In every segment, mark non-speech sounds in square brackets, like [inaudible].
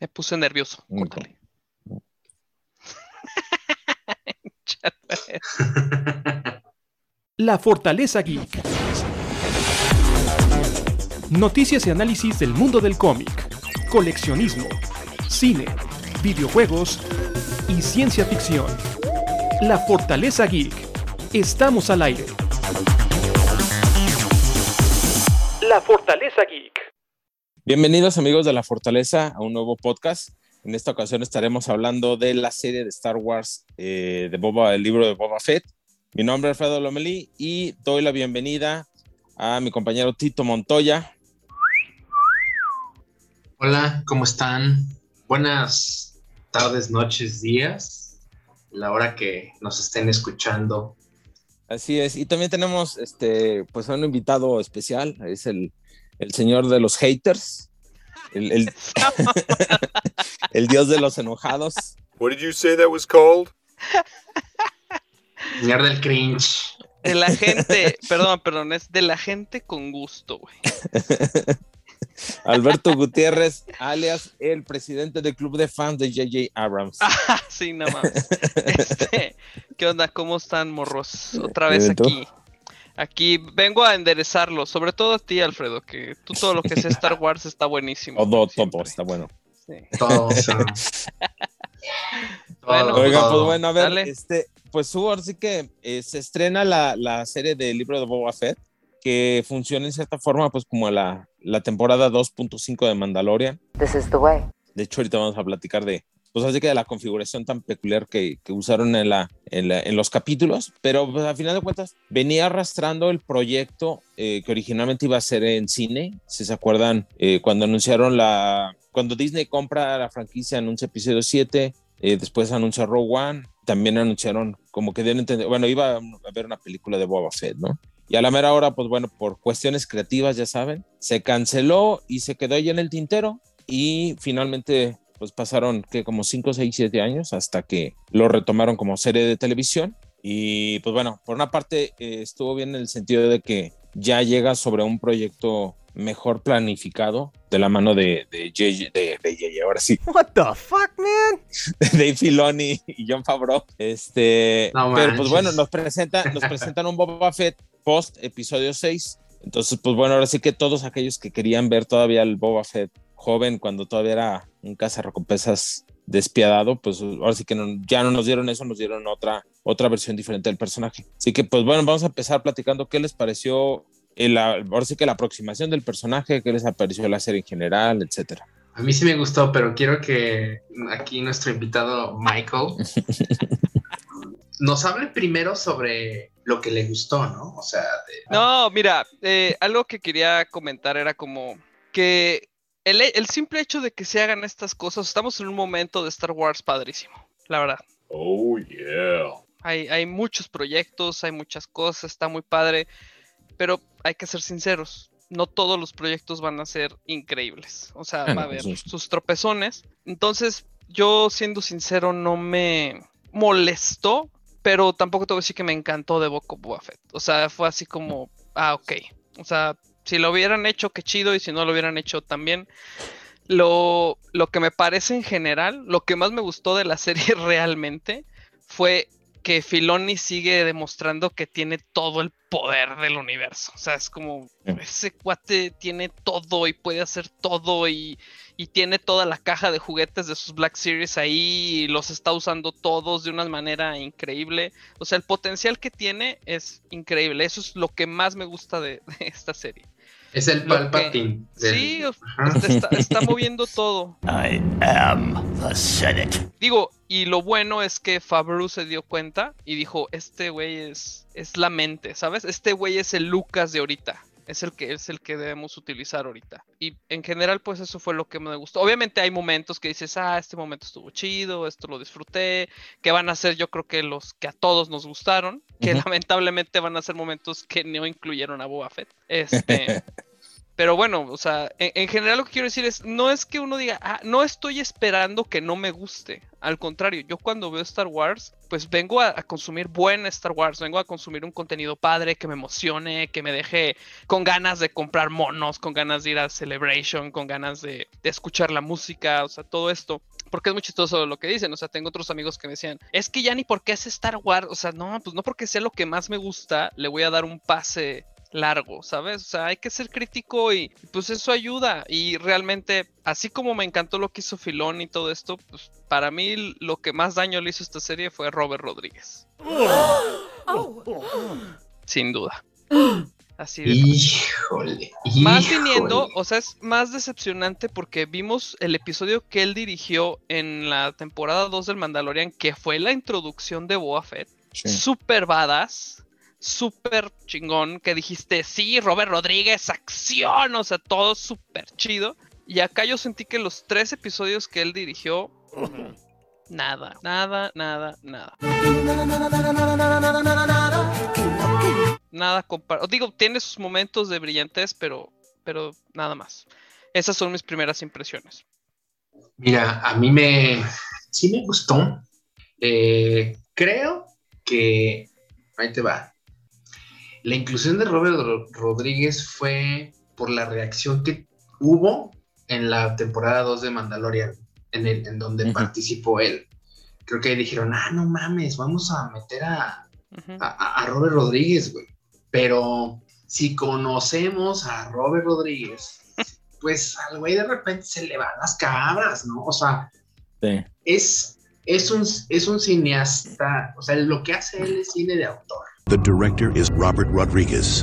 Me puse nervioso. Córtale. La Fortaleza Geek. Noticias y análisis del mundo del cómic, coleccionismo, cine, videojuegos y ciencia ficción. La Fortaleza Geek. Estamos al aire. La Fortaleza Geek. Bienvenidos amigos de La Fortaleza a un nuevo podcast. En esta ocasión estaremos hablando de la serie de Star Wars eh, de Boba, el libro de Boba Fett. Mi nombre es Alfredo Lomelí y doy la bienvenida a mi compañero Tito Montoya. Hola, ¿cómo están? Buenas tardes, noches, días, la hora que nos estén escuchando. Así es, y también tenemos este, pues a un invitado especial, es el, el señor de los haters, el, el, [laughs] el dios de los enojados. What did you say that was called? Señor del cringe. De la gente, perdón, perdón, es de la gente con gusto, güey. [laughs] Alberto Gutiérrez, alias el presidente del club de fans de JJ Abrams. Ah, [laughs] sí, no mames. Este, ¿Qué onda? ¿Cómo están, morros? Otra vez aquí. Aquí vengo a enderezarlo, sobre todo a ti, Alfredo, que tú todo lo que sea Star [laughs] Wars está buenísimo. Todo, todo, está bueno. Sí. Todo, sea, Bueno, todo, Oigan, pues bueno, a ver, Dale. este, pues hubo ahora sí que eh, se estrena la, la serie del libro de Boba Fett, que funciona en cierta forma pues como la, la temporada 2.5 de Mandalorian. This is the way. De hecho, ahorita vamos a platicar de, pues así que de la configuración tan peculiar que, que usaron en, la, en, la- en los capítulos, pero pues, al final de cuentas venía arrastrando el proyecto eh, que originalmente iba a ser en cine, si se acuerdan, eh, cuando anunciaron la, cuando Disney compra la franquicia, anuncia episodio 7, eh, después anuncia Rogue One, también anunciaron como que dieron entender, bueno, iba a haber una película de Boba Fett, ¿no? Y a la mera hora, pues bueno, por cuestiones creativas, ya saben, se canceló y se quedó ahí en el tintero y finalmente pues pasaron que como 5, 6, 7 años hasta que lo retomaron como serie de televisión y pues bueno, por una parte eh, estuvo bien en el sentido de que ya llega sobre un proyecto mejor planificado de la mano de, de, JJ de, de JJ, ahora sí, What the fuck, man? [laughs] de Dave Filoni y John Favreau. Este, No pero pues bueno, nos presentan, nos presentan un Boba Fett post episodio 6. Entonces, pues bueno, ahora sí que todos aquellos que querían ver todavía el Boba Fett joven cuando todavía era un cazarrecompensas despiadado, pues ahora sí que no- ya no nos dieron eso, nos dieron otra, otra versión diferente del personaje. Así que pues bueno, vamos a empezar platicando qué les pareció, el, ahora sí que la aproximación del personaje, qué les pareció la serie en general, etcétera. A mí sí me gustó, pero quiero que aquí nuestro invitado Michael nos hable primero sobre lo que le gustó, ¿no? O sea, de- No, mira, eh, algo que quería comentar era como que el, el simple hecho de que se hagan estas cosas, estamos en un momento de Star Wars padrísimo, la verdad. Oh, yeah. Hay, hay muchos proyectos, hay muchas cosas, está muy padre, pero hay que ser sinceros. No todos los proyectos van a ser increíbles. O sea, va a [laughs] haber sus tropezones. Entonces, yo siendo sincero, no me molestó, pero tampoco te voy a decir que me encantó de Boco Boba Fett. O sea, fue así como, ah, ok. O sea, si lo hubieran hecho, qué chido, y si no lo hubieran hecho también. Lo, lo que me parece en general, lo que más me gustó de la [laughs] serie realmente fue que Filoni sigue demostrando que tiene todo el poder del universo. O sea, es como ese cuate tiene todo y puede hacer todo y, y tiene toda la caja de juguetes de sus Black Series ahí y los está usando todos de una manera increíble. O sea, el potencial que tiene es increíble. Eso es lo que más me gusta de, [laughs] de esta serie. Es el lo que- Palpatine. del- Sí, está, está- está [laughs] moviendo todo. I am the Senate. Digo, y lo bueno es que Favreau se dio cuenta y dijo, este güey es, es la mente, ¿sabes? Este güey es el Lucas de ahorita. Es el que es el que debemos utilizar ahorita. Y en general, pues eso fue lo que me gustó. Obviamente hay momentos que dices, ah, este momento estuvo chido, esto lo disfruté, que van a ser yo creo que los que a todos nos gustaron, que lamentablemente van a ser momentos que no incluyeron a Boba Fett. [laughs] Este, Pero bueno, o sea, en, en general lo que quiero decir es, no es que uno diga, ah, no estoy esperando que no me guste. Al contrario, yo cuando veo Star Wars, pues vengo a, a consumir buen Star Wars, vengo a consumir un contenido padre que me emocione, que me deje con ganas de comprar monos, con ganas de ir a Celebration, con ganas de, de escuchar la música, o sea, todo esto. Porque es muy chistoso lo que dicen, o sea, tengo otros amigos que me decían, es que ya ni porque es Star Wars, o sea, no, pues no porque sea lo que más me gusta, le voy a dar un pase largo, ¿sabes? O sea, hay que ser crítico y pues eso ayuda. Y realmente, así como me encantó lo que hizo Filón y todo esto, pues para mí lo que más daño le hizo esta serie fue Robert Rodríguez. Sin duda. Así de Híjole. Más híjole. viniendo, o sea, es más decepcionante porque vimos el episodio que él dirigió en la temporada 2 del Mandalorian, que fue la introducción de Boba Fett. Sí. Super badass, super chingón, que dijiste, sí, Robert Rodríguez, acción, o sea, todo súper chido. Y acá yo sentí que los tres episodios que él dirigió, nada, nada, nada, nada. Nada comparado. Digo, tiene sus momentos de brillantez, pero, pero nada más. Esas son mis primeras impresiones. Mira, a mí me. Sí me gustó. Eh, creo que. Ahí te va. La inclusión de Robert Ro- Rodríguez fue por la reacción que hubo en la temporada 2 de Mandalorian, en, el, en donde participó él. Creo que dijeron, ah, no mames, vamos a meter a, Robert Rodríguez, güey. Pero si conocemos a Robert Rodríguez, pues al güey de repente se le van las cabras, ¿no? O sea, Sí. es, es, un, es un cineasta, o sea, lo que hace él es cine de autor. The director is Robert Rodriguez.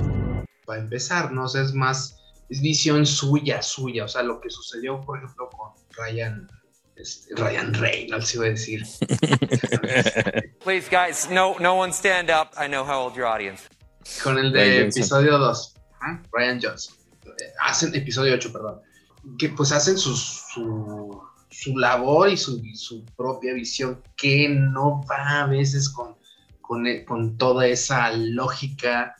Para empezar, ¿no? O sea, es más, es visión suya, suya. O sea, lo que sucedió, por ejemplo, con Ryan, este, Ryan Reynolds, iba a decir. [laughs] Please, guys, no, no one stand up. I know how old your audience. Con el de episodio 2, ¿ah? Ryan Johnson. Eh, Hacen episodio 8, perdón. Que pues hacen su, su, su labor y su, su propia visión, que no va a veces con, con, e- con toda esa lógica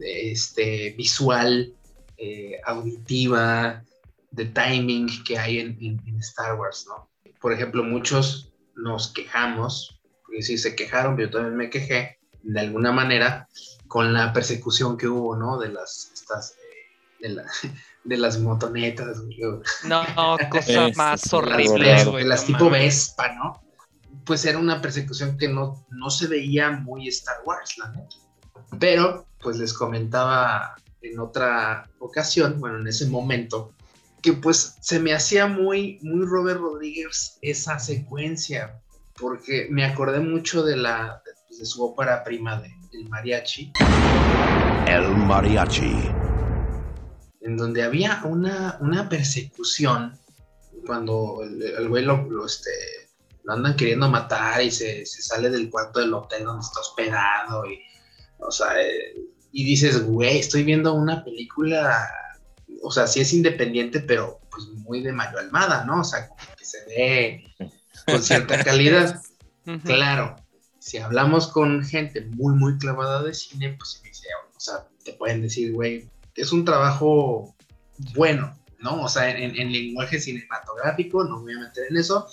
este, visual, eh, auditiva, de timing que hay en, en- en Star Wars, ¿no? Por ejemplo, muchos nos quejamos, porque sí se quejaron, pero yo también me quejé, de alguna manera, con la persecución que hubo, ¿no? De las, estas, eh, de, la- de las motonetas, güey, No, cosa [laughs] Este, más horrible, güey. de las no tipo. Vespa, ¿no? Pues era una persecución que no, no se veía muy Star Wars, la neta. Pero, pues les comentaba en otra ocasión, bueno, en ese momento, que pues se me hacía muy, muy Robert Rodríguez esa secuencia, porque me acordé mucho de la de, su ópera prima de El Mariachi, El Mariachi. en donde había una, una persecución cuando el, el güey lo, lo, este, lo andan queriendo matar y se, se sale del cuarto del hotel donde está hospedado y, o sea, eh, y dices, güey, estoy viendo una película, o sea, sí es independiente, pero pues muy de Mario Almada, ¿no? O sea, como que se ve con cierta [laughs] calidad. Claro, si hablamos con gente muy, muy clavada de cine, pues se dice, o sea, te pueden decir, güey, es un trabajo bueno, ¿no? O sea, en, en lenguaje cinematográfico, no me voy a meter en eso,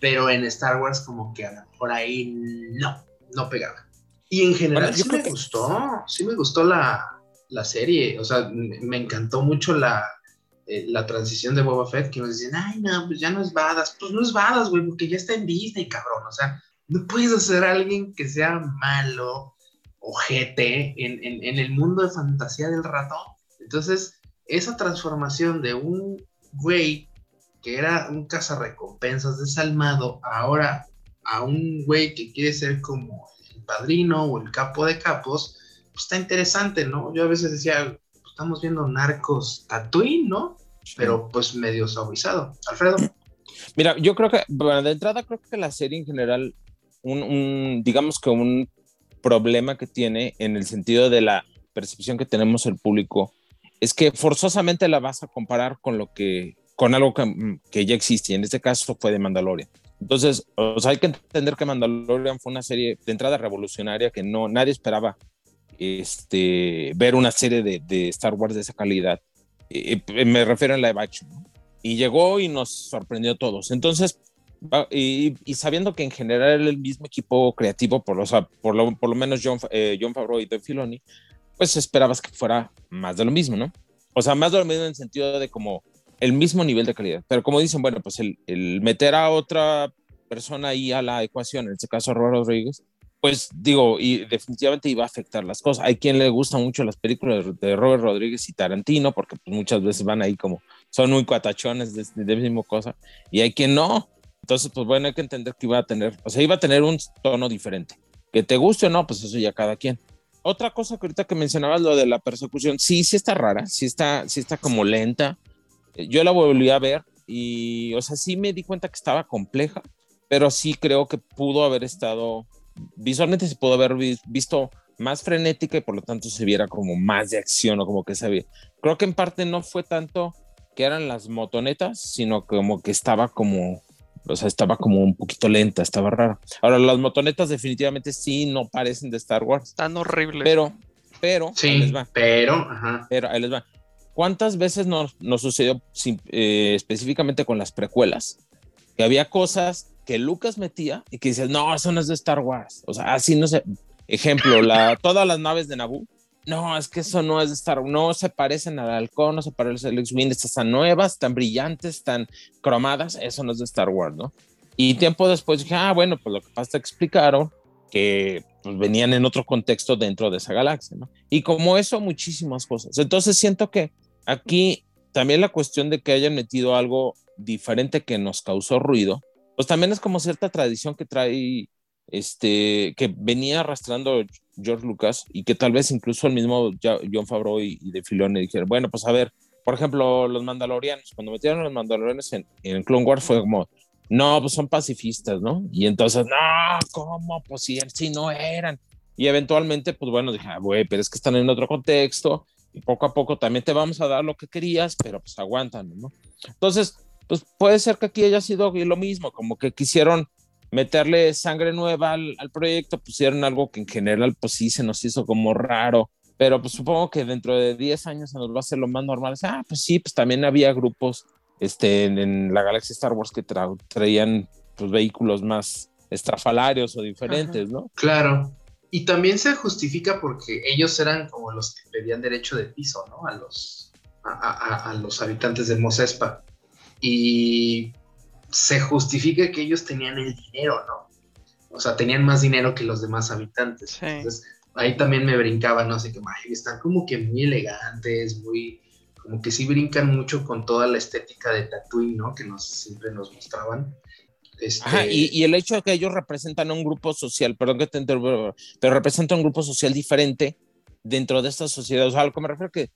pero en Star Wars como que a lo mejor ahí no, no pegaba. Y en general Bueno, sí me que- gustó, sí me gustó la, la serie, o sea, me encantó mucho la, eh, la transición de Boba Fett, que nos decían, ay, no, pues ya no es Badass, pues no es Badass, güey, porque ya está en Disney, cabrón, o sea, no puedes hacer a alguien que sea malo, ojete, en, en, en el mundo de fantasía del ratón. Entonces, esa transformación de un güey que era un cazarrecompensas desalmado, ahora a un güey que quiere ser como el padrino o el capo de capos, pues está interesante, ¿no? Yo a veces decía, pues, estamos viendo narcos Tatooine, ¿no? Pero pues medio suavizado. Alfredo. Mira, yo creo que, bueno, de entrada creo que la serie en general, un, un- digamos que un problema que tiene en el sentido de la percepción que tenemos el público, es que forzosamente la vas a comparar con lo que, con algo que, que ya existe, y en este caso fue de Mandalorian. Entonces, o sea, hay que entender que Mandalorian fue una serie de entrada revolucionaria que no, nadie esperaba este, ver una serie de, Star Wars de esa calidad. Me refiero a live action. ¿no? Y llegó y nos sorprendió a todos. Entonces, y, sabiendo que en general era el mismo equipo creativo, por, o sea, por, lo, por lo menos John, eh, John Favreau y Dave Filoni, pues esperabas que fuera más de lo mismo, ¿no? O sea, más de lo mismo en el sentido de como el mismo nivel de calidad. Pero como dicen, bueno, pues el, meter a otra persona ahí a la ecuación, en este caso Robert Rodríguez, pues digo, y definitivamente iba a afectar las cosas. Hay quien le gustan mucho las películas de- de Robert Rodríguez y Tarantino, porque pues, muchas veces van ahí como, son muy cuatachones de, de la misma cosa, y hay quien no. Entonces, pues bueno, hay que entender que iba a tener, o sea, iba a tener un tono diferente. Que te guste o no, pues eso ya cada quien. Otra cosa que ahorita que mencionabas, lo de la persecución, sí, sí está rara, sí está, sí está como lenta. Yo la volví a ver y, o sea, sí me di cuenta que estaba compleja, pero sí creo que pudo haber estado, visualmente se pudo haber vi- visto más frenética y por lo tanto se viera como más de acción o como que se veía. Creo que en parte no fue tanto que eran las motonetas, sino como que estaba como, o sea, estaba como un poquito lenta, estaba rara. Ahora, las motonetas definitivamente sí no parecen de Star Wars, Tan horrible. pero, pero, ahí Sí, les va. pero, ajá. Pero ahí les va. ¿Cuántas veces nos, nos sucedió eh, específicamente con las precuelas? Que había cosas que Lucas metía y que decías, no, eso no es de Star Wars. O sea, así no sé. Ejemplo, la, todas las naves de Naboo. No, es que eso no es de Star Wars. No se parecen al halcón, no se parecen al X-Wing. Estas están nuevas, tan brillantes, tan cromadas. Eso no es de Star Wars, ¿no? Y tiempo después dije, ah, bueno, pues lo que pasa es que explicaron que pues, venían en otro contexto dentro de esa galaxia, ¿no? Y como eso, muchísimas cosas. Entonces siento que aquí también la cuestión de que hayan metido algo diferente que nos causó ruido, pues también es como cierta tradición que trae, este, que venía arrastrando George Lucas y que tal vez incluso el mismo John Favreau y, y de Filoni dijeron, bueno, pues a ver, por ejemplo, los mandalorianos, cuando metieron a los mandalorianos en, en Clone Wars fue como, no, pues son pacifistas, ¿no? Y entonces, no, ¿cómo? Pues sí, sí no eran. Y eventualmente, pues bueno, dije, ah, güey, pero es que están en otro contexto y poco a poco también te vamos a dar lo que querías, pero pues aguantan, ¿no? Entonces, pues puede ser que aquí haya sido lo mismo, como que quisieron meterle sangre nueva al, al proyecto, pusieron algo que en general pues sí se nos hizo como raro, pero pues supongo que dentro de 10 años se nos va a hacer lo más normal. Ah, pues sí, pues también había grupos este, en, en la galaxia Star Wars que tra- traían pues, vehículos más estrafalarios o diferentes, ¿no? Claro. Y también se justifica porque ellos eran como los que pedían derecho de piso, ¿no? A los, a, a- a los habitantes de Mos Espa. Y se justifica que ellos tenían el dinero, ¿no? O sea, tenían más dinero que los demás habitantes. Sí. Entonces, ahí también me brincaba, no sé qué más. Están como que muy elegantes, muy. Como que sí brincan mucho con toda la estética de Tatooine, ¿no? Que nos, siempre nos mostraban. Este, Ajá, y, y el hecho de que ellos representan a un grupo social, perdón que te interrumpa, pero representan un grupo social diferente dentro de esta sociedad. O sea, a lo que me refiero que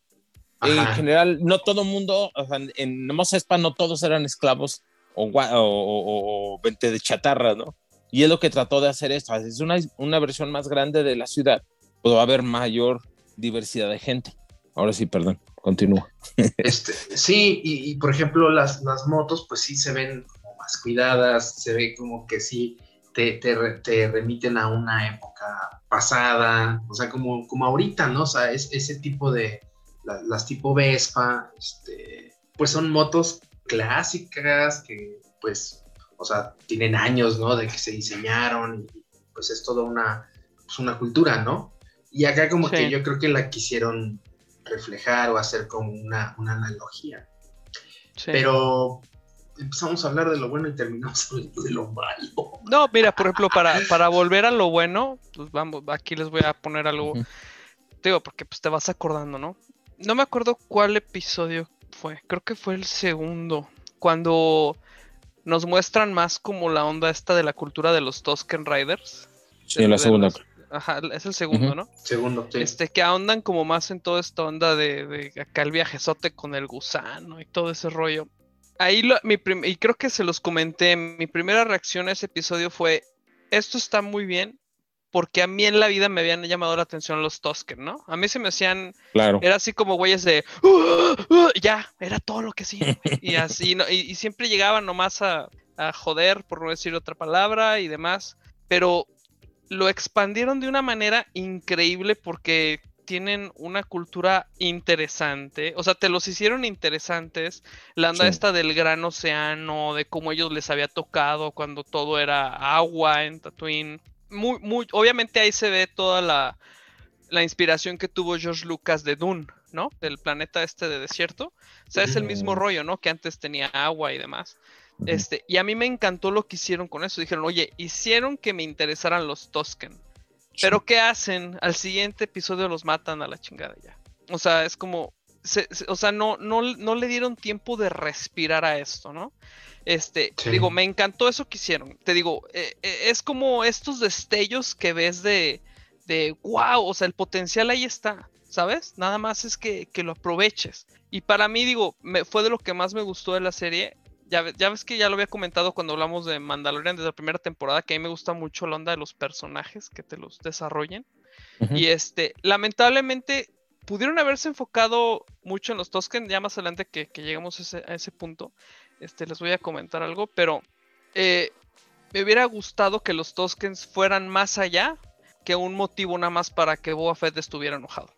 en Ajá. general no todo mundo, o sea, en Mos Espa no todos eran esclavos o, o, o- vente de chatarra, ¿no? Y es lo que trató de hacer esto. Es una, una versión más grande de la ciudad, pues va a haber mayor diversidad de gente. Ahora sí, perdón, continúa. Este, sí, y, y, por ejemplo, las, las motos, pues sí se ven más cuidadas, se ve como que sí te, te, te remiten a una época pasada, o sea, como, como ahorita, ¿no? O sea, es ese tipo de, la- las tipo Vespa, este, pues son motos clásicas que, pues, o sea, tienen años, ¿no? De que se diseñaron, y pues es toda una, pues, una cultura, ¿no? Y acá como Sí. que yo creo que la quisieron reflejar o hacer como una, una analogía. Sí. Pero empezamos a hablar de lo bueno y terminamos [laughs] hablando de lo malo. No, mira, por ejemplo, para, para volver a lo bueno, pues vamos, aquí les voy a poner algo. Ujú. Te Digo, porque pues te vas acordando, ¿no? No me acuerdo cuál episodio fue. Creo que fue el segundo. Cuando nos muestran más como la onda esta de la cultura de los Tusken Riders. Sí, De- la de segunda. los- Ajá, es el segundo. ¿no? Segundo, sí. Este, que ahondan como más en toda esta onda de, de acá el viajezote con el gusano y todo ese rollo. Ahí lo- mi y creo que se los comenté, mi primera reacción a ese episodio fue, esto está muy bien, porque a mí en la vida me habían llamado la atención los Tusken, ¿no? A mí se me hacían, Claro. era así como güeyes de, "Uh, uh", ya, era todo lo que sí. Y así, ¿no? y, y siempre llegaban nomás a, a joder, por no decir otra palabra y demás, pero lo expandieron de una manera increíble porque tienen una cultura interesante. O sea, te los hicieron interesantes. La anda Sí. esta del gran océano, de cómo ellos les había tocado cuando todo era agua en Tatooine. Muy, muy, obviamente ahí se ve toda la, la inspiración que tuvo George Lucas de Dune, ¿no? Del planeta este de desierto. O sea, es el mismo rollo, ¿no? Que antes tenía agua y demás. Este, y a mí me encantó lo que hicieron con eso. Dijeron, oye, hicieron que me interesaran los Tosken. Pero ¿qué hacen? Al siguiente episodio los matan a la chingada ya. O sea, es como. se- se- o sea, no, no, no le dieron tiempo de respirar a esto, ¿no? Este, Sí. digo, me encantó eso que hicieron. Te digo, eh, eh, es como estos destellos que ves de, de wow, o sea, el potencial ahí está, ¿sabes? Nada más es que, que lo aproveches. Y para mí, digo, me, fue de lo que más me gustó de la serie. Ya, ya ves que ya lo había comentado cuando hablamos de Mandalorian desde la primera temporada, que a mí me gusta mucho la onda de los personajes, que te los desarrollen. Y este, lamentablemente, pudieron haberse enfocado mucho en los Tosken, ya más adelante que, que lleguemos a ese, a ese punto, este, les voy a comentar algo, pero eh, me hubiera gustado que los Toskens fueran más allá que un motivo nada más para que Boba Fett estuviera enojado,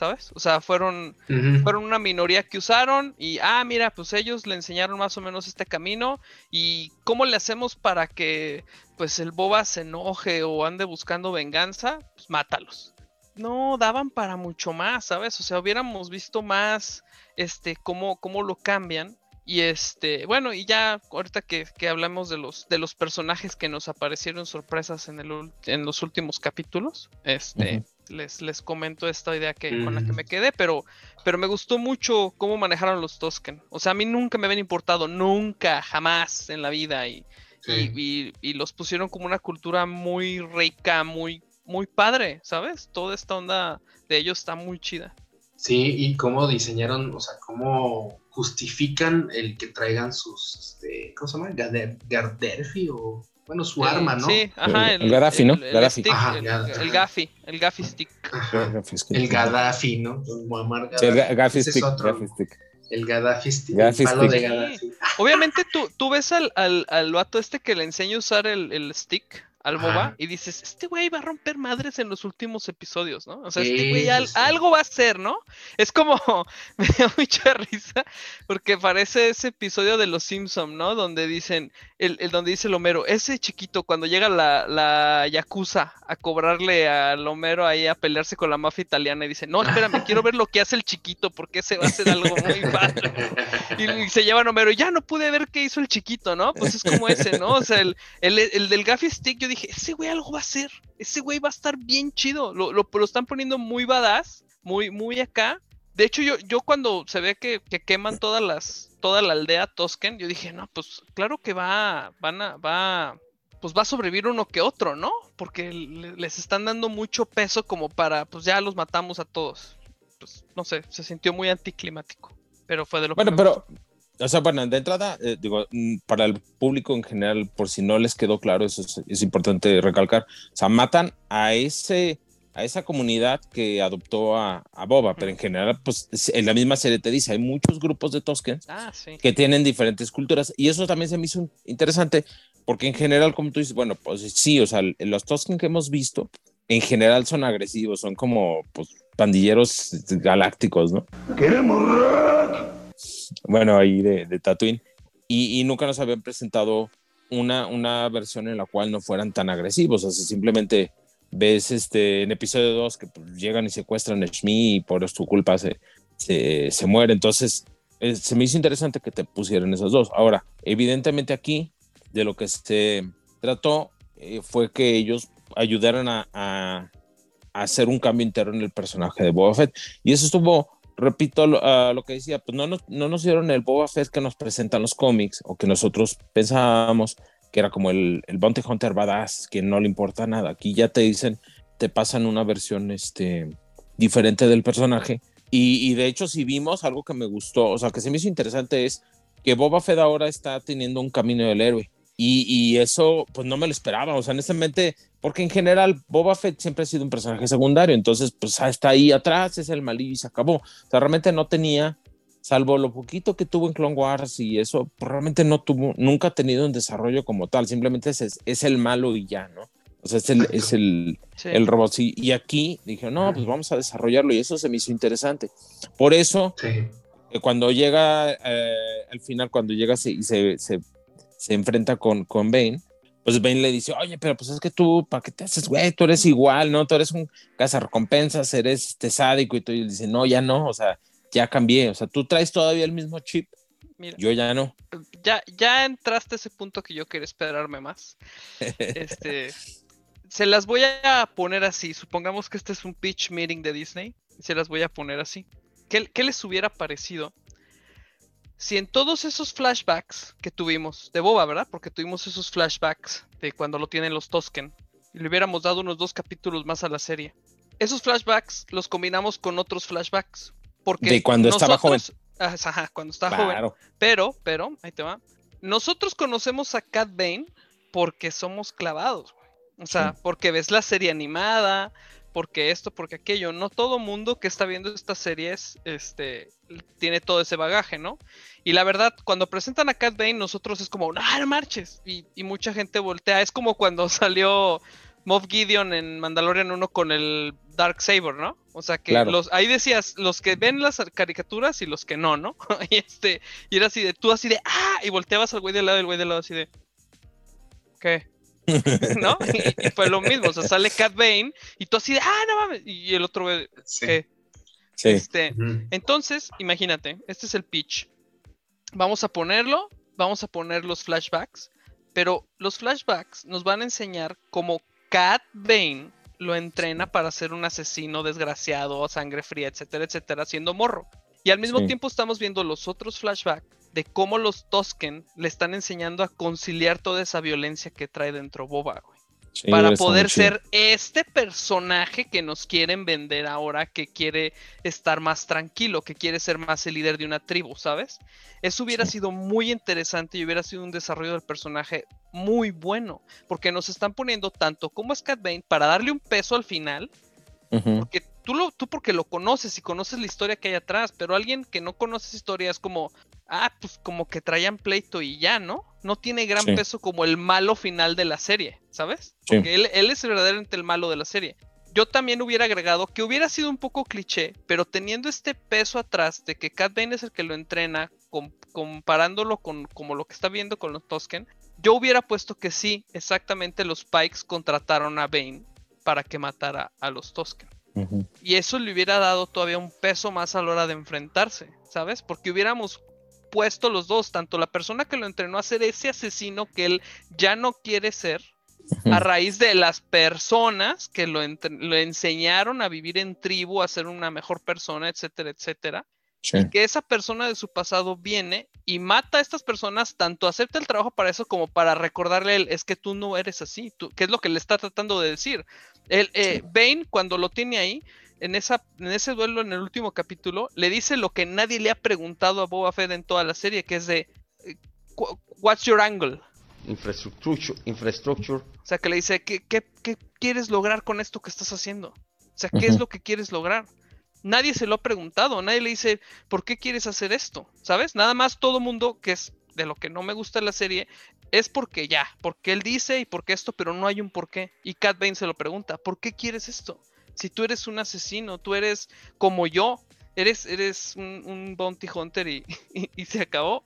¿sabes? O sea, fueron, fueron una minoría que usaron y, ah, mira, pues ellos le enseñaron más o menos este camino y cómo le hacemos para que, pues, el Boba se enoje o ande buscando venganza, pues mátalos. No daban para mucho más, ¿sabes? O sea, hubiéramos visto más, este, cómo, cómo lo cambian. Y este, bueno, y ya ahorita que, que hablamos de los, de los personajes que nos aparecieron sorpresas en, el, en los últimos capítulos, este, les, les comento esta idea que, con la que me quedé, pero, pero me gustó mucho cómo manejaron los Tosken. O sea, a mí nunca me habían importado, nunca, jamás en la vida. Y, Sí. y, y- y los pusieron como una cultura muy rica, muy, muy padre, ¿sabes? Toda esta onda de ellos está muy chida. Sí, y cómo diseñaron, o sea, cómo justifican el que traigan sus, este, ¿cómo se llama? Garderfi o, bueno, su El- arma, ¿no? Sí, ajá. El Gaddafi, ¿no? Gaddafi. stick, Ajá, el, Gaddafi. el el Gaffy stick. Ajá. El Gaddafi, ¿no? Muammar Sí, el Gaddafi. Stick, otro, Gaffy Stick. El Gaddafi Stick, Gaddafi el palo de Stick. Gaddafi. Obviamente tú, tú ves al, al, al vato este que le enseña a usar el, el stick al Ajá. MOBA y dices, este güey va a romper madres en los últimos episodios, ¿no? O sea, este güey sí, al- sí. algo va a hacer, ¿no? Es como, [laughs] me da mucha risa porque parece ese episodio de Los Simpson, ¿no? Donde dicen, el, el donde dice el Homero, ese chiquito cuando llega la, la Yakuza a cobrarle al Homero ahí a pelearse con la mafia italiana y dice, no, espérame, [laughs] quiero ver lo que hace el chiquito porque ese va a ser algo muy [laughs] padre. Y, y se llevan a Homero, ya no pude ver qué hizo el chiquito, ¿no? Pues es como ese, ¿no? O sea, el, el, el del Gaffy Stick, yo dije, ese güey algo va a hacer, ese güey va a estar bien chido, lo, lo, lo están poniendo muy badass, muy, muy acá. De hecho, yo, yo cuando se ve que, que queman todas las, toda la aldea Tosken, yo dije, no, pues claro que va, van a, va, pues va a sobrevivir uno que otro, ¿no? Porque le- les están dando mucho peso como para, pues ya los matamos a todos. Pues no sé, se sintió muy anticlimático, pero fue de lo Bueno, que me pero. O sea, bueno, de entrada, eh, digo, mm, para el público en general, por si no les quedó claro, eso es, es importante recalcar. O sea, matan a ese a esa comunidad que adoptó a, a Boba, pero en general, pues es- en la misma serie te dice, hay muchos grupos de Toskens Ah, sí. que tienen diferentes culturas y eso también se me hizo interesante porque en general, como tú dices, bueno, pues sí, o sea, los Tosken que hemos visto en general son agresivos, son como pues pandilleros galácticos, ¿no? Bueno, ahí de, de Tatooine. Y, y nunca nos habían presentado una, una versión en la cual no fueran tan agresivos. O sea, simplemente ves este, en episodio 2 que pues, llegan y secuestran a Shmi y por su culpa se, se, se muere. Entonces, eh, se me hizo interesante que te pusieran esos dos. Ahora, evidentemente aquí, de lo que se trató eh, fue que ellos ayudaran a, a, a hacer un cambio interno en el personaje de Boba Fett. Y eso estuvo repito uh, lo, que decía, pues no nos, no nos dieron el Boba Fett que nos presentan los cómics o que nosotros pensábamos que era como el, el Bounty Hunter badass, que no le importa nada. Aquí ya te dicen, te pasan una versión este, diferente del personaje. Y, de hecho, si vimos algo que me gustó, o sea, que se me hizo interesante es que Boba Fett ahora está teniendo un camino del héroe. Y, y, eso, pues no me lo esperaba, o sea, honestamente, porque en general Boba Fett siempre ha sido un personaje secundario, entonces, pues está ahí atrás, es el malillo y se acabó. O sea, realmente no tenía, salvo lo poquito que tuvo en Clone Wars y eso, pues realmente no tuvo, nunca ha tenido un desarrollo como tal, simplemente es, es el malo y ya, ¿no? O sea, es el, es el, Sí. el robot. sí. Y aquí dije, no, pues vamos a desarrollarlo y eso se me hizo interesante. Por eso, Sí. que cuando llega eh, al final, cuando llega se- y se, se, se enfrenta con, con Bane, pues Bane le dice, oye, pero pues es que tú, ¿para qué te haces, güey? Tú eres igual, ¿no? Tú eres un cazarrecompensas, eres este sádico y todo. Y dice, no, ya no, o sea, ya cambié. O sea, tú traes todavía el mismo chip, Mira, yo ya no. ya, ya entraste a ese punto que yo quería esperarme más. Este, [laughs] se las voy a poner así. Supongamos que este es un pitch meeting de Disney. Se las voy a poner así. ¿Qué, qué les hubiera parecido si en todos esos flashbacks que tuvimos de Boba, ¿verdad? Porque tuvimos esos flashbacks de cuando lo tienen los Tosken y le hubiéramos dado unos dos capítulos más a la serie. Esos flashbacks los combinamos con otros flashbacks. Porque De cuando estaba joven. Ah, Ajá, cuando estaba joven. Pero, pero, ahí te va. Nosotros conocemos a Cat Bane porque somos clavados, güey. O sea, porque ves la serie animada, porque esto, porque aquello. No todo mundo que está viendo estas series, este, tiene todo ese bagaje, ¿no? Y la verdad, cuando presentan a Cat Bane, nosotros es como, ¡ah, no marches! Y, y mucha gente voltea. Es como cuando [laughs] salió Moff Gideon en Mandalorian 1 con el Dark Saber, ¿no? O sea que Claro. los, ahí decías los que ven las caricaturas y los que no, ¿no? [laughs] y este, y era así de, tú así de, ¡ah! Y volteabas al güey del lado, el güey del lado así de, ¿qué? [laughs] ¿No? Y, y fue lo mismo, o sea, sale Cat Bane y tú así de, ¡ah, no mames! Y el otro Sí. ¿qué? Sí. Este, entonces, imagínate, este es el pitch. Vamos a ponerlo, vamos a poner los flashbacks, pero los flashbacks nos van a enseñar cómo Cat Bane lo entrena para ser un asesino desgraciado, sangre fría, etcétera, etcétera, siendo morro. Y al mismo Sí. tiempo estamos viendo los otros flashbacks de cómo los Tosken le están enseñando a conciliar toda esa violencia que trae dentro Boba, güey Sí, para poder ser este personaje que nos quieren vender ahora, que quiere estar más tranquilo, que quiere ser más el líder de una tribu, ¿sabes? Eso hubiera Sí. sido muy interesante y hubiera sido un desarrollo del personaje muy bueno, porque nos están poniendo tanto como es Cat Bane para darle un peso al final, porque tú, lo, tú porque lo conoces y conoces la historia que hay atrás, pero alguien que no conoce esa historia es como, ah, pues como que traían pleito y ya, ¿no? No tiene gran Sí. peso como el malo final de la serie, ¿sabes? Sí. Porque él, él es verdaderamente el malo de la serie. Yo también hubiera agregado que hubiera sido un poco cliché, pero teniendo este peso atrás de que Cat Bane es el que lo entrena, com- comparándolo con como lo que está viendo con los Tosken, yo hubiera puesto que sí, exactamente los Pikes contrataron a Bane para que matara a los Tosken. Y eso le hubiera dado todavía un peso más a la hora de enfrentarse, ¿sabes? Porque hubiéramos puesto los dos, tanto la persona que lo entrenó a ser ese asesino que él ya no quiere ser, a raíz de las personas que lo, lo enseñaron a vivir en tribu, a ser una mejor persona, etcétera, etcétera. Sí. Que esa persona de su pasado viene y mata a estas personas, tanto acepta el trabajo para eso como para recordarle él, es que tú no eres así, tú, que es lo que le está tratando de decir. El, eh, Bane, cuando lo tiene ahí, en, esa, en ese duelo en el último capítulo, le dice lo que nadie le ha preguntado a Boba Fett en toda la serie, que es de, eh, "Cu- what's your angle? Infrastructure, infrastructure. O sea, que le dice, ¿qué, qué, qué quieres lograr con esto que estás haciendo? O sea, ¿qué es lo que quieres lograr? Nadie se lo ha preguntado, nadie le dice, ¿por qué quieres hacer esto? ¿Sabes? Nada más todo mundo, que es de lo que no me gusta la serie, es porque ya, porque él dice y porque esto, pero no hay un por qué. Y Cat Bane se lo pregunta, ¿por qué quieres esto? Si tú eres un asesino, tú eres como yo, eres, eres un, un bounty hunter [laughs] y, se acabó.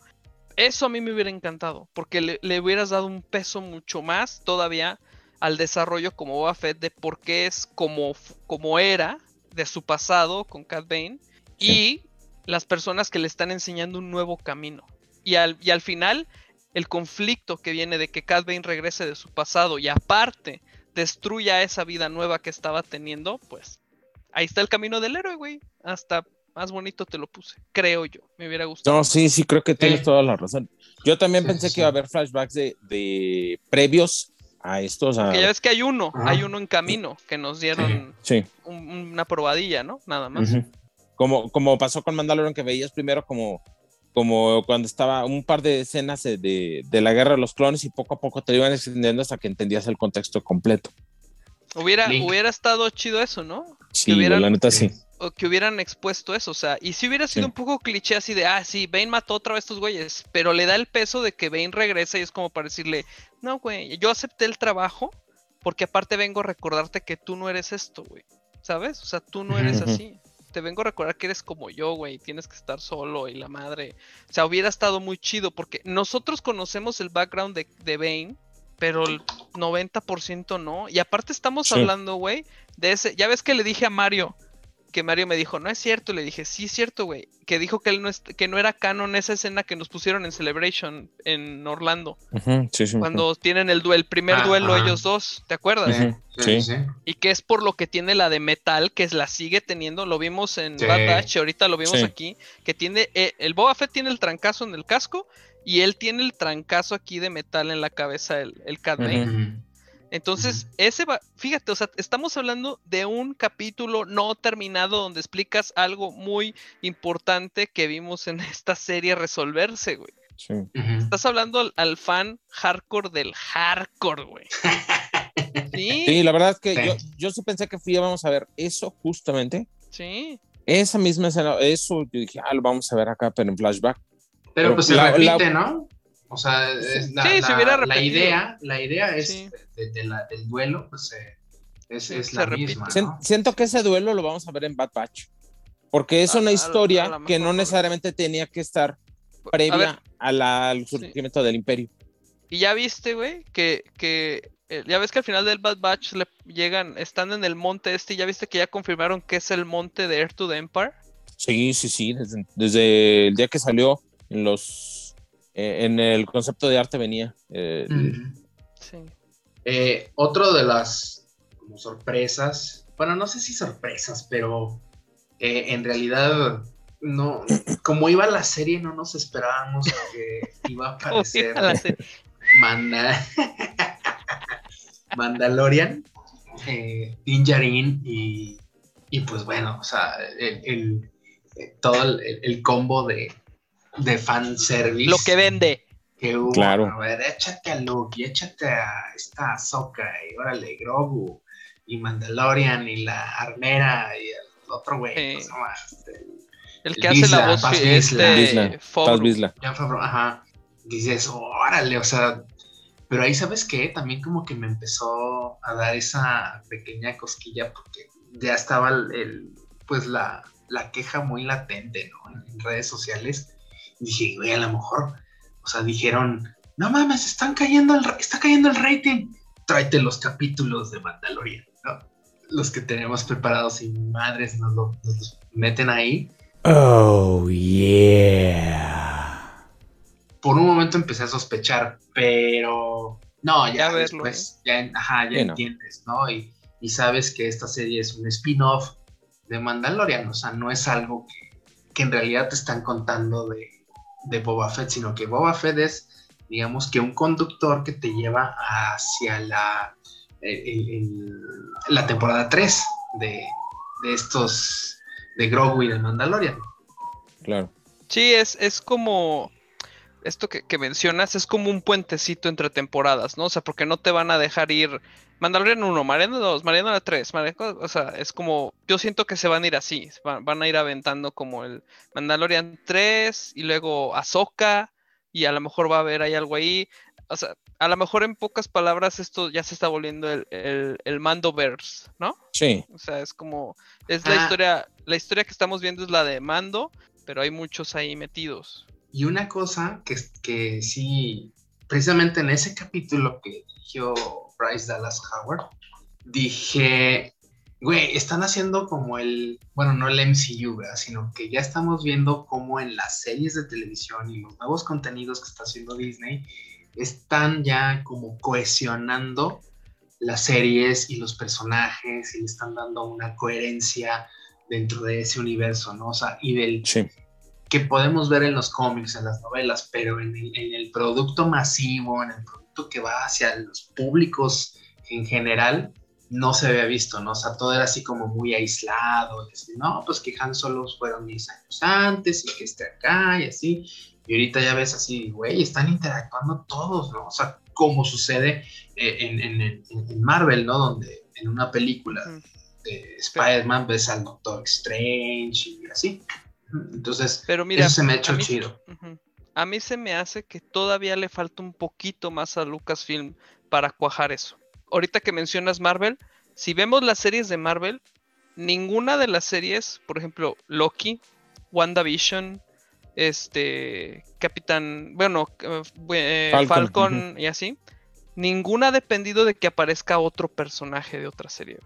Eso a mí me hubiera encantado, porque le, le hubieras dado un peso mucho más todavía al desarrollo como Boba Fett de por qué es como, como era de su pasado con Cat Bane y las personas que le están enseñando un nuevo camino. Y al, y al final, el conflicto que viene de que Cat Bane regrese de su pasado y aparte destruya esa vida nueva que estaba teniendo, pues ahí está el camino del héroe, güey. Hasta más bonito te lo puse, creo yo. Me hubiera gustado. No, sí, sí, creo que tienes Sí. toda la razón. Yo también Sí, pensé sí. que iba a haber flashbacks de, de previos a estos. A... Que ya ves que hay uno, Ajá. hay uno en camino que nos dieron Sí. un- una probadilla, ¿no? Nada más. Como, como pasó con Mandalorian, que veías primero como, como cuando estaba un par de escenas de, de, de la guerra de los clones y poco a poco te iban extendiendo hasta que entendías el contexto completo. Hubiera, Link. hubiera estado chido eso, ¿no? Sí, hubieran- la neta sí. O que hubieran expuesto eso, o sea, y si hubiera sido Sí. un poco cliché así de, ah, sí, Bane mató otra vez a estos güeyes, pero le da el peso de que Bane regresa y es como para decirle, no, güey, yo acepté el trabajo porque aparte vengo a recordarte que tú no eres esto, güey. ¿Sabes? O sea, tú no eres así. Te vengo a recordar que eres como yo, güey. Tienes que estar solo y la madre. O sea, hubiera estado muy chido porque nosotros conocemos el background de, de Bane, pero el 90% no. Y aparte estamos Sí. hablando, güey, de ese. Ya ves que le dije a Mario, que Mario me dijo, no es cierto. Le dije, sí es cierto, güey. Que dijo que él no es, que no era canon esa escena que nos pusieron en Celebration en Orlando. Ujú, sí, sí, Cuando tienen el, duel, el primer Ah, duelo ellos dos, ¿te acuerdas? Sí, sí. sí. Y que es por lo que tiene la de metal, que es la sigue teniendo, lo vimos en Sí. Bad Batch, y ahorita lo vimos Sí. aquí, que tiene, eh, el Boba Fett tiene el trancazo en el casco, y él tiene el trancazo aquí de metal en la cabeza, el, el Cat Bane. Entonces, ese va, fíjate, o sea, estamos hablando de un capítulo no terminado donde explicas algo muy importante que vimos en [laughs] esta serie resolverse, güey. sí. Estás hablando al, al fan hardcore del hardcore, güey. [laughs] Sí, Sí, la verdad es que Sí. yo, yo sí pensé que fui, vamos a ver eso justamente, sí. esa misma escena, eso yo dije, ah, lo vamos a ver acá, pero en flashback. Pero Pero pues se repite, la- ¿no? O sea, es la, Sí, se la- hubiera la repetido. idea, la idea es Sí. de, de la- del duelo, pues eh, es, es Se la repite. misma. Siento que ese duelo lo vamos a ver en Bad Batch, porque es una a- a historia que no necesariamente tenía que estar A ver, previa a la- al surgimiento del imperio. Y ya viste, güey, que, que eh, ya ves que al final del Bad Batch le llegan, están en el monte este, y ya viste que ya confirmaron que es el monte de Air to the Empire. Sí, sí, sí, desde, desde el día que salió en los eh, en el concepto de arte venía. eh. Sí. Eh, otro de las como sorpresas, bueno, no sé si sorpresas, pero eh, en realidad no, como iba la serie, no nos esperábamos que [laughs] iba a aparecer iba la serie. Manda- Mandalorian, eh, Din Djarin y, y pues bueno, o sea, el, el- todo el, el combo de, de fanservice Lo que vende. que hubo. Claro. A ver, échate a Luke y échate a esta Ahsoka y órale, Grogu y Mandalorian y la armera y el otro güey. ¿cómo se llama? Este, El que hace la voz Paz Vizsla. este. Jon Favreau, ajá. Dices, órale, o sea, pero ahí sabes qué, también como que me empezó a dar esa pequeña cosquilla porque ya estaba el, el- pues la, la queja muy latente, ¿no? En redes sociales. Dije, güey, a lo mejor, o sea, dijeron, no mames, están cayendo el, está cayendo el rating. Tráete los capítulos de Mandalorian, ¿no? Los que tenemos preparados y madres nos, lo- nos los meten ahí. Oh, yeah. por un momento empecé a sospechar, pero no, ya, Ya verlo, después, ya, ajá, ya Sí, no. entiendes, ¿no? Y, y sabes que esta serie es un spin-off de Mandalorian, o sea, no es algo que, que en realidad te están contando de, de Boba Fett, sino que Boba Fett es, digamos, que un conductor que te lleva hacia la, el- el- la temporada 3 de, de estos, de Grogu y de Mandalorian. Claro. Sí, es, es como esto que, que mencionas, es como un puentecito entre temporadas, ¿no? O sea, porque no te van a dejar ir Mandalorian 1, Mariana 2, Mariana 3, Mariana, o sea, es como, yo siento que se van a ir así, van, van a ir aventando como el Mandalorian 3 y luego Ahsoka y a lo mejor va a haber ahí algo ahí, o sea, a lo mejor en pocas palabras esto ya se está volviendo el, el, el Mandoverse, ¿no? Sí, O sea, es como, es la Ah. historia, la historia que estamos viendo es la de Mando, pero hay muchos ahí metidos. Y una cosa que, que sí, precisamente en ese capítulo que dirigió Bryce Dallas Howard, dije, güey, están haciendo como el, bueno, no el MCU, ¿verdad? sino que ya estamos viendo cómo en las series de televisión y los nuevos contenidos que está haciendo Disney están ya como cohesionando las series y los personajes y le están dando una coherencia dentro de ese universo, ¿no? O sea, y del, sí. que podemos ver en los cómics, en las novelas, pero en el, en el producto masivo, en el producto que va hacia los públicos en general, no se había visto, ¿no? O sea, todo era así como muy aislado, y así, no, pues que Han Solo fueron 10 años antes y que esté acá y así. Y ahorita ya ves así, güey, están interactuando todos, ¿no? O sea, como sucede eh, en, en- en- en Marvel, ¿no? Donde en una película de Spider-Man ves al Doctor Strange y así. Entonces, Pero mira, eso se me ha hecho mí- chido. A mí se me hace que todavía le falta un poquito más a Lucasfilm para cuajar eso. ahorita que mencionas Marvel, si vemos las series de Marvel, ninguna de las series, por ejemplo, Loki, WandaVision, este, Capitán, bueno, eh, eh, Falcon, y así, ninguna ha dependido de que aparezca otro personaje de otra serie.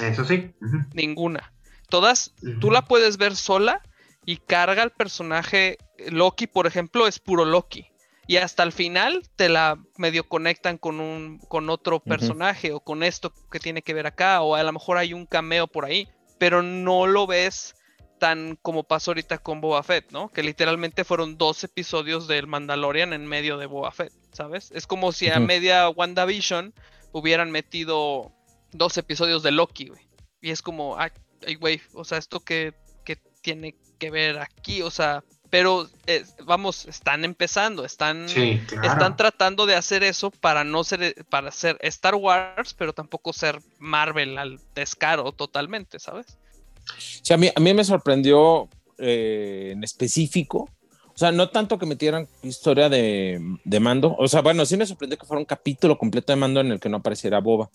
Eso sí. Ninguna. Todas, tú la puedes ver sola y carga el personaje Loki, por ejemplo, es puro Loki. Y hasta el final te la medio conectan con un con otro personaje o con esto que tiene que ver acá o a lo mejor hay un cameo por ahí, pero no lo ves tan como pasó ahorita con Boba Fett, ¿no? Que literalmente fueron dos episodios del Mandalorian en medio de Boba Fett, ¿sabes? Es como si a media WandaVision hubieran metido dos episodios de Loki, güey. Y es como, ay, güey, o sea, esto que, que tiene que ver aquí, o sea, pero eh, vamos, están empezando, están, Sí, claro. están tratando de hacer eso para no ser, para ser Star Wars, pero tampoco ser Marvel al descaro totalmente, ¿sabes? Sí, a mí, a mí me sorprendió eh, en específico. O sea, no tanto que metieran historia de, de mando. O sea, bueno, sí me sorprendió que fuera un capítulo completo de mando en el que no apareciera Boba.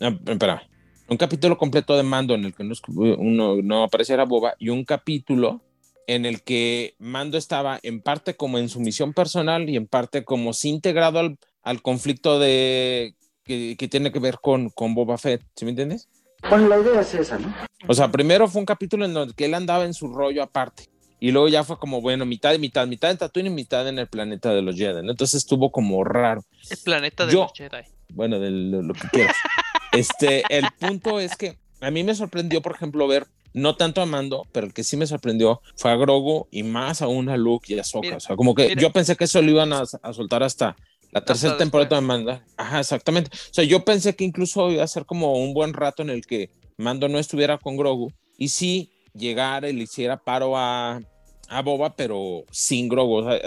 Ah, espera, un capítulo completo de mando en el que no, uno, no apareciera Boba y un capítulo en el que Mando estaba en parte como en su misión personal y en parte como sí integrado al, al conflicto de que, que tiene que ver con, con Boba Fett, ¿sí me entiendes? Pues la idea es esa, ¿no? O sea, primero fue un capítulo en el que él andaba en su rollo aparte. Y luego ya fue como, bueno, mitad y mitad, mitad en Tatooine y mitad en el planeta de los Jedi. ¿no? Entonces estuvo como raro. El planeta de Yo- los Jedi. Bueno, de lo, lo que quieras. [laughs] este, el punto es que a mí me sorprendió, por ejemplo, ver, no tanto a Mando, pero el que sí me sorprendió fue a Grogu y más aún a Luke y a. Mira, o sea, como que mira. yo pensé que eso lo iban a, a soltar hasta la tercera Hasta temporada de Mando. Ajá, exactamente. O sea, yo pensé que incluso iba a ser como un buen rato en el que Mando no estuviera con Grogu y sí llegara y le hiciera paro a, a Boba, pero sin Grogu. O sea,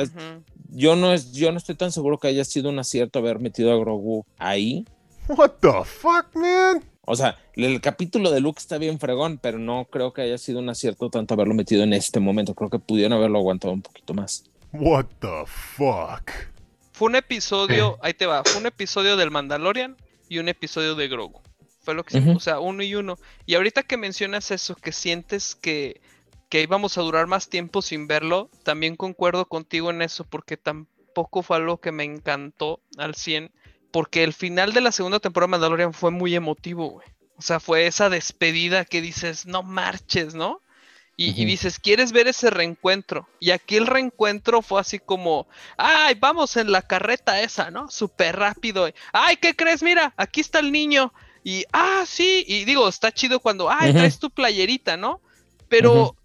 yo, no es, yo no estoy tan seguro que haya sido un acierto haber metido a Grogu ahí. What the fuck, man? O sea, el capítulo de Luke está bien fregón, pero no creo que haya sido un acierto tanto haberlo metido en este momento. Creo que pudieron haberlo aguantado un poquito más. What the fuck? Fue un episodio, ahí te va, fue un episodio del Mandalorian y un episodio de Grogu. Fue lo que o sea, uno y uno. Y ahorita que mencionas eso, que sientes que, que íbamos a durar más tiempo sin verlo, también concuerdo contigo en eso, porque tampoco fue algo que me encantó al 100, porque el final de la segunda temporada de Mandalorian fue muy emotivo, güey. O sea, fue esa despedida que dices, no marches, ¿no? Y, dices, ¿quieres ver ese reencuentro? Y aquí el reencuentro fue así como, ay, vamos en la carreta esa, ¿no? Súper rápido. Ay, ¿qué crees? Mira, aquí está el niño. Y, ah, sí. Y digo, está chido cuando, ay, Ujú. traes tu playerita, ¿no? Pero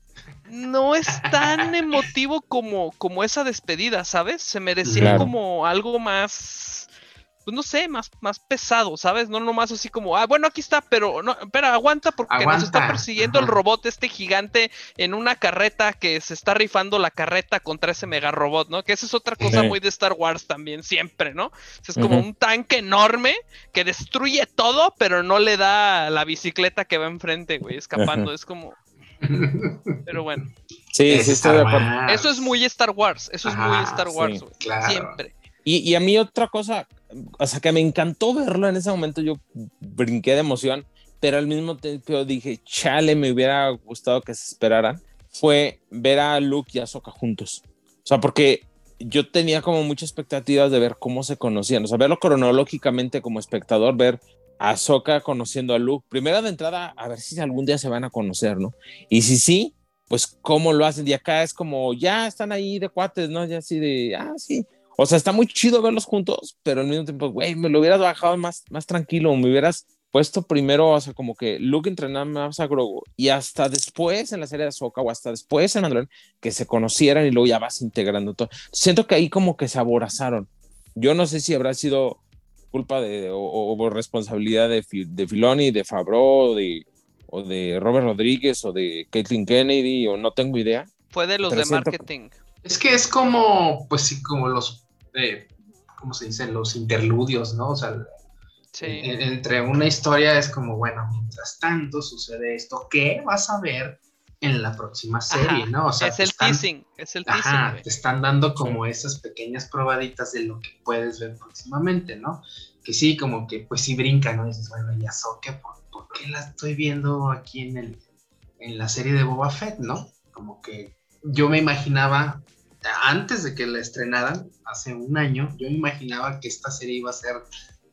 no es tan emotivo como, como esa despedida, ¿sabes? Se merecía Claro. como algo más, pues no sé, más, más pesado, ¿sabes? No nomás así como, ah, bueno, aquí está, pero no, espera, aguanta porque nos está Aguanta. persiguiendo el robot este gigante en una carreta que se está rifando la carreta contra ese mega robot, ¿no? Que esa es otra cosa Sí. muy de Star Wars también, siempre, ¿no? O sea, es como un tanque enorme que destruye todo, pero no le da la bicicleta que va enfrente, güey, escapando. Ajá. Es como, [laughs] pero bueno. Sí, sí, estoy de Star acuerdo. Wars. Eso es muy Star Wars, eso es muy Star sí, Wars, güey. claro. Siempre. Y, y a mí otra cosa, o sea, que me encantó verlo en ese momento, yo brinqué de emoción, pero al mismo tiempo dije, chale, me hubiera gustado que se esperaran, fue ver a Luke y a Ahsoka juntos. O sea, porque yo tenía como muchas expectativas de ver cómo se conocían, o sea, verlo cronológicamente como espectador, ver a Ahsoka conociendo a Luke. Primero de entrada, a ver si algún día se van a conocer, ¿no? Y si sí, pues cómo lo hacen. Y acá es como, ya están ahí de cuates, ¿no? Ya así de, ah, sí. O sea, está muy chido verlos juntos, pero al mismo tiempo, güey, me lo hubieras bajado más, más tranquilo, me hubieras puesto primero, o sea, como que Luke entrenaba más a Grogu y hasta después en la serie de Ahsoka o hasta después en Mandalorian que se conocieran y luego ya vas integrando todo. Siento que ahí como que se aborazaron. Yo no sé si habrá sido culpa de o, o responsabilidad de, de Filoni, de Favreau, o de, o de Robert Rodríguez o de Caitlin Kennedy o no tengo idea. Fue de los Pero de siento- marketing. Es que es como, pues sí, como los, eh, ¿cómo se dice? Los interludios, ¿no? O sea, Sí. en- entre una historia es como, bueno, mientras tanto sucede esto, ¿qué vas a ver en la próxima serie, Ajá, no? O sea, es el están- teasing, es el teasing, güey. te están dando como esas pequeñas probaditas de lo que puedes ver próximamente, ¿no? que sí, como que pues sí brinca, ¿no? Y dices, bueno, ¿y Ahsoka por, por qué la estoy viendo aquí en, el, en la serie de Boba Fett, ¿no? Como que yo me imaginaba, antes de que la estrenaran, hace un año, yo imaginaba que esta serie iba a ser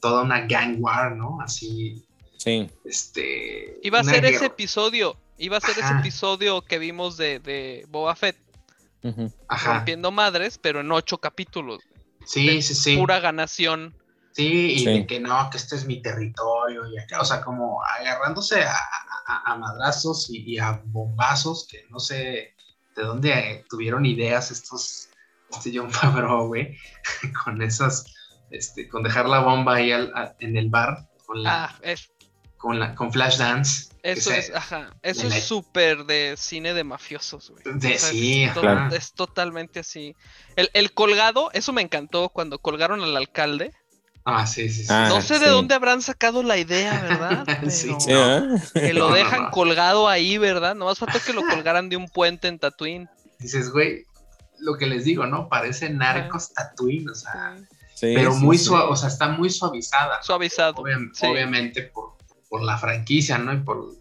toda una gang war, ¿no? Así, Sí. este... Iba a ser ese episodio. Iba a ser ese episodio que vimos de, de Boba Fett. Ajá, rompiendo madres, pero en ocho capítulos. sí, sí, sí. Pura ganación. Sí, y Sí. de que no, que este es mi territorio y acá, o sea, como agarrándose a, a- a madrazos y, y a bombazos que no sé de dónde tuvieron ideas estos, este John Favreau, güey, [laughs] con esas, este, con dejar la bomba ahí al- a- en el bar con la, Ah, es, con la, con Flashdance. que eso es, ajá, eso es súper de cine de mafiosos, güey. De- O sea, sí, es, to- claro. es totalmente así. El, el colgado, eso me encantó cuando colgaron al alcalde. Ah, sí, sí, sí. Ah, no sé de dónde habrán sacado la idea, [laughs] ¿verdad? Sí, Pero Sí, ¿eh? que lo No, no, dejan no. colgado ahí, ¿verdad? Nomás faltó que lo colgaran de un puente en Tatooine. Dices, güey, lo que les digo, ¿no? Parece narcos Tatooine, o sea, Sí, pero sí, muy sí. suave, o sea, está muy suavizada. Suavizado. Obvia-. Obviamente por, por la franquicia, ¿no? Y por,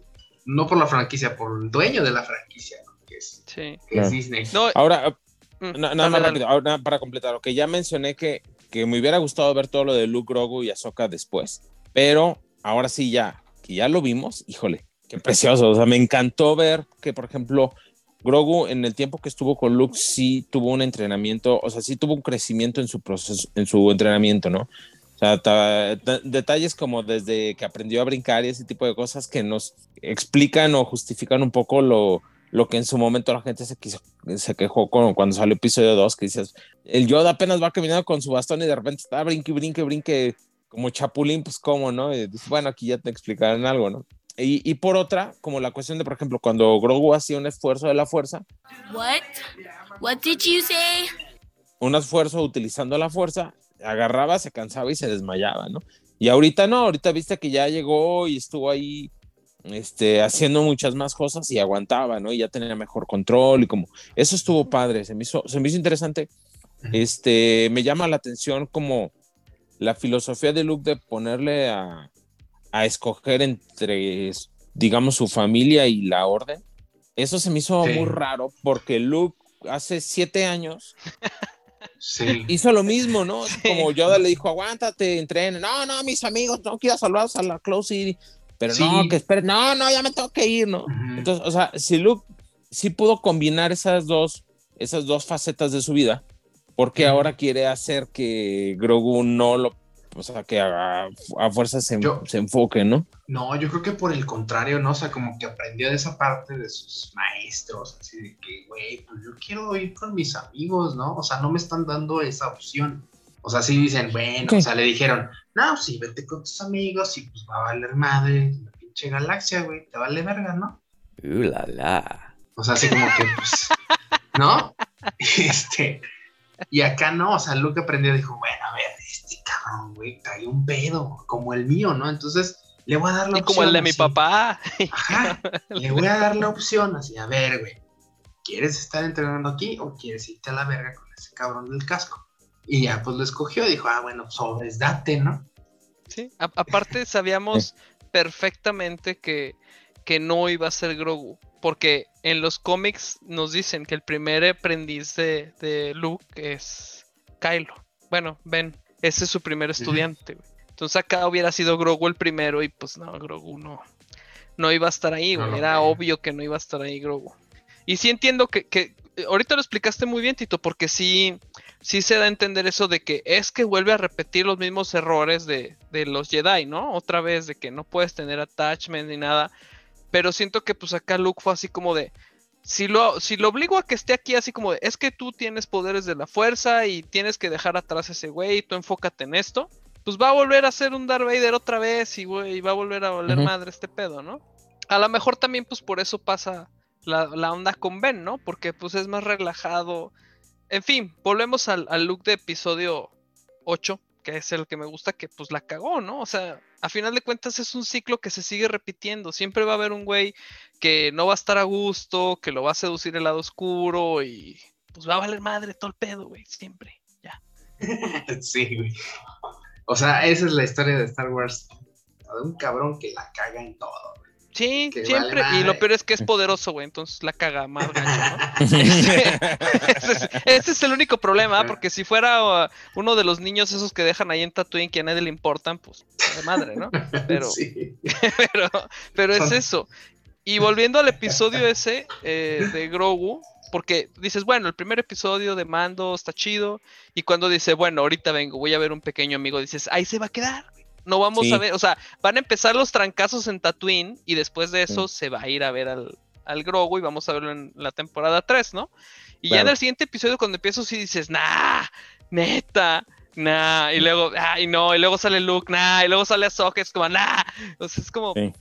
no por la franquicia, por el dueño de la franquicia, ¿no? que, es, Sí. que Claro. es Disney. No, Ahora, mm, na- nada más rápido, ahora para completar, lo que ya mencioné que, que me hubiera gustado ver todo lo de Luke, Grogu y Ahsoka después, pero ahora sí ya, que ya lo vimos, híjole, qué precioso, o sea, me encantó ver que, por ejemplo, Grogu en el tiempo que estuvo con Luke sí tuvo un entrenamiento, o sea, sí tuvo un crecimiento en su proceso, en su entrenamiento, ¿no? O sea, ta- ta- detalles como desde que aprendió a brincar y ese tipo de cosas que nos explican o justifican un poco lo, lo que en su momento la gente se, quiso- se quejó con, cuando salió episodio 2, que dices, el Yoda apenas va caminando con su bastón y de repente está brinque, brinque, brinque como chapulín, pues cómo, ¿no? Y dices, bueno, aquí ya te explicarán algo, ¿no? Y, y por otra, como la cuestión de, por ejemplo, cuando Grogu hacía un esfuerzo de la fuerza, What? What did you say? un esfuerzo utilizando la fuerza, agarraba, se cansaba y se desmayaba, ¿no? Y ahorita no, ahorita viste que ya llegó y estuvo ahí este, haciendo muchas más cosas y aguantaba, ¿no? Y ya tenía mejor control y como, eso estuvo padre, se me hizo, se me hizo interesante. Este, me llama la atención como la filosofía de Luke de ponerle a, a escoger entre, digamos, su familia y la orden. Eso se me hizo Sí. muy raro porque Luke hace siete años Sí. hizo lo mismo, ¿no? Como Yoda le dijo, aguántate, entrena. No, no, mis amigos, no quiero salvarlos a la Close City. Pero no, que espere, no, no, ya me tengo que ir, ¿no? Entonces, o sea, si Luke sí pudo combinar esas dos, esas dos facetas de su vida, porque Ujú. ahora quiere hacer que Grogu no lo, o sea, que a, a fuerza se, Yo- se enfoque, ¿no? No, yo creo que por el contrario, ¿no? O sea, como que aprendió de esa parte de sus maestros, así de que, güey, pues yo quiero ir con mis amigos, ¿no? O sea, no me están dando esa opción. O sea, sí dicen, bueno, o sea, le dijeron, no, sí, vete con tus amigos y pues va a valer madre la pinche galaxia, güey, te vale verga, ¿no? Uh la la. O sea, así como que, pues, ¿no? [laughs] Este, y acá no, o sea, Luke aprendió, dijo, bueno, a ver, este cabrón, güey, trae un pedo, como el mío, ¿no? Entonces, le voy a dar la Y opción. como el de mi papá. Ajá, le voy a dar la opción, así, a ver, güey, ¿quieres estar entrenando aquí o quieres irte a la verga con ese cabrón del casco? Y ya, pues lo escogió, dijo, ah, bueno, sobres, date, ¿no? Sí, a- aparte sabíamos [laughs] perfectamente que, que no iba a ser Grogu, porque en los cómics nos dicen que el primer aprendiz de, de Luke es Kylo. Bueno, Ben, ese es su primer estudiante. Entonces acá hubiera sido Grogu el primero y pues no, Grogu no, no iba a estar ahí, No Era obvio que no iba a estar ahí Grogu. Y sí entiendo que, que ahorita lo explicaste muy bien, Tito, porque sí, sí se da a entender eso de que es que vuelve a repetir los mismos errores de, de los Jedi, ¿no? Otra vez de que no puedes tener attachment ni nada. Pero siento que pues acá Luke fue así como de, si lo, si lo obligo a que esté aquí así como de, es que tú tienes poderes de la fuerza y tienes que dejar atrás a ese güey, tú enfócate en esto, pues va a volver a ser un Darth Vader otra vez y güey, va a volver a valer Ujú. madre este pedo, ¿no? A lo mejor también pues por eso pasa la, la onda con Ben, ¿no? Porque pues es más relajado. En fin, volvemos al, look de episodio 8, que es el que me gusta, que pues la cagó, ¿no? O sea, a final de cuentas es un ciclo que se sigue repitiendo. Siempre va a haber un güey que no va a estar a gusto, que lo va a seducir el lado oscuro y pues va a valer madre todo el pedo, güey, siempre. Ya. [laughs] sí, güey. O sea, esa es la historia de Star Wars. De un cabrón que la caga en todo. Sí, Que siempre. vale y lo peor es que es poderoso, güey. Entonces la caga más gacho, ¿no? [laughs] Este, [laughs] ese, es, ese es el único problema, porque si fuera uh, uno de los niños esos que dejan ahí en Tatooine que a nadie le importan, pues de madre, ¿no? [laughs] Pero, Sí. pero, pero es eso. Y volviendo al episodio ese eh, de Grogu, porque dices, bueno, el primer episodio de Mando está chido, y cuando dice, bueno, ahorita vengo, voy a ver un pequeño amigo, dices, ahí se va a quedar. No vamos Sí. a ver, o sea, van a empezar los trancazos en Tatooine y después de eso se va a ir a ver al, al Grogu y vamos a verlo en la temporada 3, ¿no? Y ya en el siguiente episodio cuando empiezo sí dices, nah, neta, nah, y luego, ay no, y luego sale Luke, nah, y luego sale Ahsoka, es como, nah, o sea, es como Sí.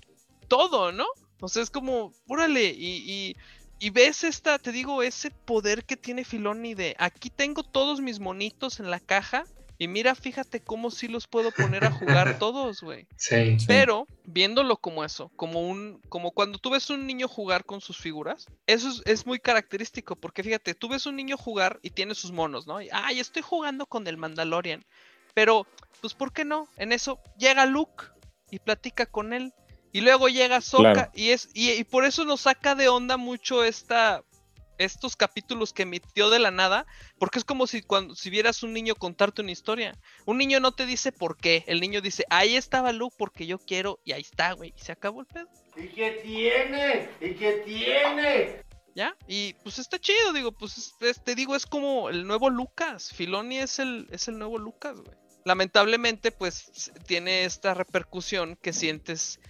todo, ¿no? O sea, es como, órale, y, y, y ves esta, te digo, ese poder que tiene Filoni de, aquí tengo todos mis monitos en la caja, y mira, fíjate cómo sí los puedo poner a jugar [laughs] todos, güey. Sí. Pero viéndolo como eso, como un, como cuando tú ves un niño jugar con sus figuras, eso es, es muy característico, porque fíjate, tú ves un niño jugar y tiene sus monos, ¿no? Y, Ay, estoy jugando con el Mandalorian. Pero, pues, ¿por qué no? En eso llega Luke y platica con él. Y luego llega Soka Claro. y es, y, y por eso nos saca de onda mucho esta. Estos capítulos que emitió de la nada, porque es como si cuando si vieras un niño contarte una historia. Un niño no te dice por qué, el niño dice, ahí estaba Luke porque yo quiero, y ahí está, güey, y se acabó el pedo. ¿Y qué tiene? ¿Y qué tiene? ¿Ya? Y pues está chido, digo, pues es- es- te digo, es como el nuevo Lucas. Filoni es el, es el nuevo Lucas, güey. Lamentablemente, pues tiene esta repercusión que sientes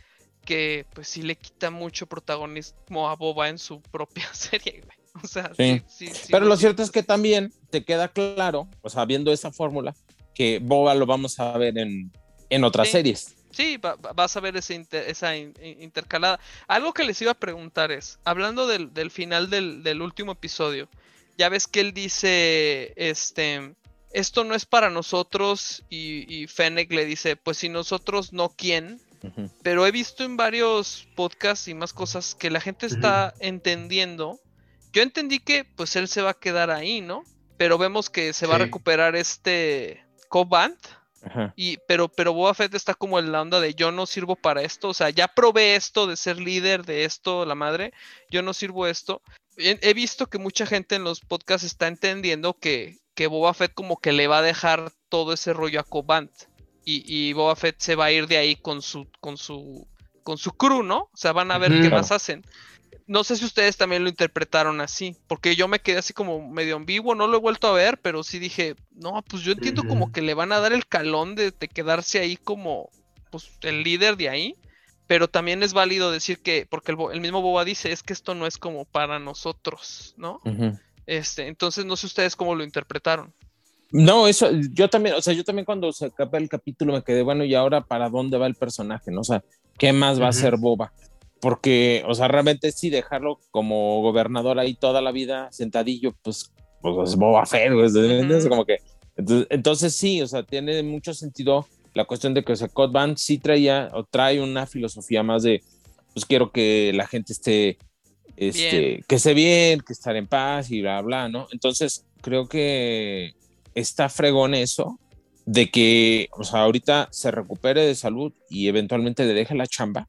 que pues sí le quita mucho protagonismo a Boba en su propia [laughs] serie, güey. [laughs] O sea, sí, Sí. sí, sí Pero lo cierto es que también te queda claro, o sea, viendo esa fórmula, que Boba lo vamos a ver en, en otras Sí. series. Sí, va- va- vas a ver ese inter- esa in- in- intercalada. Algo que les iba a preguntar es, hablando del, del final del, del último episodio, ya ves que él dice, este, esto no es para nosotros y, y Fennec le dice, pues si nosotros no, ¿quién? Pero he visto en varios podcasts y más cosas que la gente está entendiendo. Yo entendí que pues él se va a quedar ahí, ¿no? Pero vemos que se va a recuperar este Cobant. Ajá. Y, pero, pero Boba Fett está como en la onda de yo no sirvo para esto. O sea, ya probé esto de ser líder de esto, la madre. Yo no sirvo esto. He, he visto que mucha gente en los podcasts está entendiendo que, que Boba Fett como que le va a dejar todo ese rollo a Cobant. Y, y Boba Fett se va a ir de ahí con su, con su, con su crew, ¿no? O sea, van a ver qué Claro. más hacen. No sé si ustedes también lo interpretaron así, porque yo me quedé así como medio ambiguo, no lo he vuelto a ver, pero sí dije, no, pues yo entiendo como que le van a dar el calón de, de quedarse ahí como pues, el líder de ahí, pero también es válido decir que, porque el, mismo Boba dice, es que esto no es como para nosotros, ¿no? Este, entonces no sé ustedes cómo lo interpretaron. No, eso, yo también, o sea, yo también cuando se acaba el capítulo me quedé, bueno, ¿y ahora para dónde va el personaje? ¿no? O sea, ¿qué más va a hacer Boba? Porque, o sea, realmente sí dejarlo como gobernador ahí toda la vida sentadillo, pues, pues es Boba Fett, güey, ¿entiendes? Ujú. Como que, entonces, entonces sí, o sea, tiene mucho sentido la cuestión de que, o sea, Code Band sí traía o trae una filosofía más de, pues quiero que la gente esté, este, Bien. que esté bien, que estar en paz y bla, bla, ¿no? Entonces, creo que está fregón eso de que, o sea, ahorita se recupere de salud y eventualmente le deje la chamba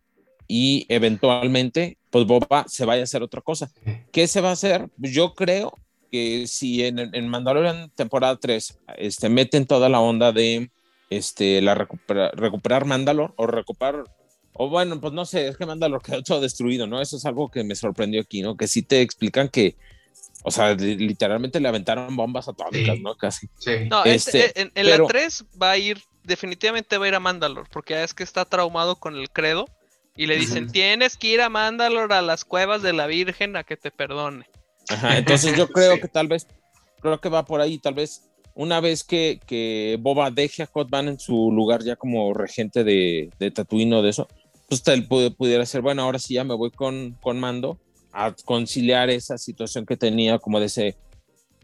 y eventualmente, pues Boba se vaya a hacer otra cosa. ¿Qué se va a hacer? Yo creo que si en, en Mandalorian temporada 3 este, meten toda la onda de este, la recupera- recuperar Mandalor o recuperar, o bueno, pues no sé, es que Mandalor quedó todo destruido, ¿no? Eso es algo que me sorprendió aquí, ¿no? Que sí te explican que, o sea, li- literalmente le aventaron bombas atómicas, Sí. ¿no? Casi. Sí. No, Este, este, en, en pero- la 3 va a ir, definitivamente va a ir a Mandalore, porque ya es que está traumado con el credo. Y le dicen, tienes que ir a Mandalore a las cuevas de la Virgen a que te perdone. Ajá, [laughs] entonces yo creo Sí. que tal vez, creo que va por ahí, tal vez una vez que, que Boba deje a Cod Van en su lugar ya como regente de, de Tatooine o de eso, pues tal pu- pudiera ser, bueno, ahora sí ya me voy con, con Mando a conciliar esa situación que tenía como de ese,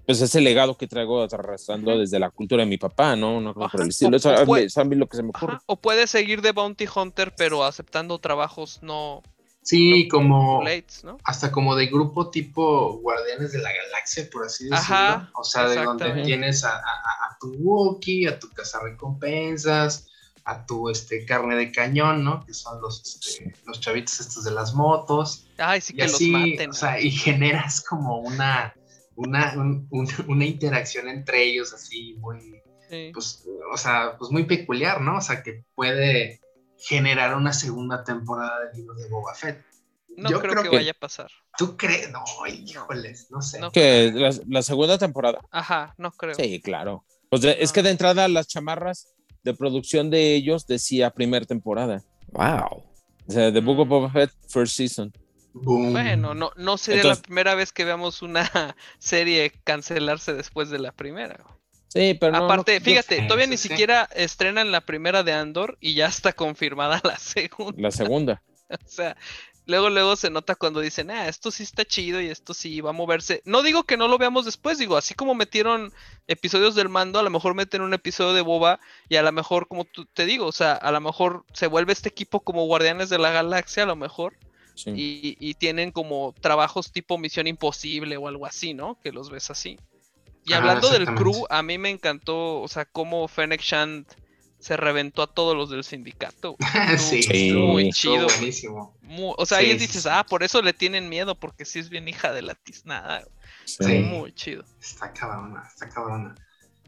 pues ese legado que traigo arrastrando desde la cultura de mi papá, ¿no? Una cosa por el estilo. o- Eso, o a mí- puede- mí lo que se me ocurre. Ajá, O puede seguir de Bounty Hunter, pero aceptando trabajos no, Sí, como Blades, ¿no? hasta como de grupo tipo Guardianes de la Galaxia, por así decirlo. Ajá, o sea, de donde tienes a, a- a tu Wookiee, a tu cazarrecompensas, a tu este carne de cañón, ¿no? Que son los, este, los chavitos estos de las motos. Ay, sí y que así, los maten. o sea, y generas como una, una, un- un- [laughs] una interacción entre ellos así muy, Sí. pues, o sea, pues muy peculiar, ¿no? O sea, que puede generar una segunda temporada del libro de Boba Fett. No yo creo, creo que, que- vaya a pasar. ¿Tú crees? No, híjoles, no sé. No. Que la, la segunda temporada. Ajá, no creo. Sí, claro. Pues de- es que de entrada las chamarras de producción de ellos decía primera temporada. Wow. O sea, The Book of Mm. Boba Fett, First Season. Boom. Bueno, no, no sería Entonces- la primera vez que veamos una [laughs] serie cancelarse después de la primera. Sí, pero no- Aparte, no- fíjate, todavía sí, ni sí. siquiera estrenan la primera de Andor y ya está confirmada [laughs] la segunda. la segunda. [laughs] O sea, luego, luego se nota cuando dicen, ah, esto sí está chido y esto sí va a moverse. No digo que no lo veamos después, digo, así como metieron episodios del mando, a lo mejor meten un episodio de Boba y a lo mejor, como tú te digo, o sea, a lo mejor se vuelve este equipo como Guardianes de la Galaxia, a lo mejor, Sí. y, y tienen como trabajos tipo Misión Imposible o algo así, ¿no? Que los ves así. Y Ah, hablando del crew, a mí me encantó, o sea, cómo Fennec Shand se reventó a todos los del sindicato. [laughs] sí, Muy chido. buenísimo. O sea, Sí, ahí sí, dices, ah, por eso le tienen miedo, porque sí es bien hija de la tiznada. Sí. Muy chido. Está cabrona, está cabrona.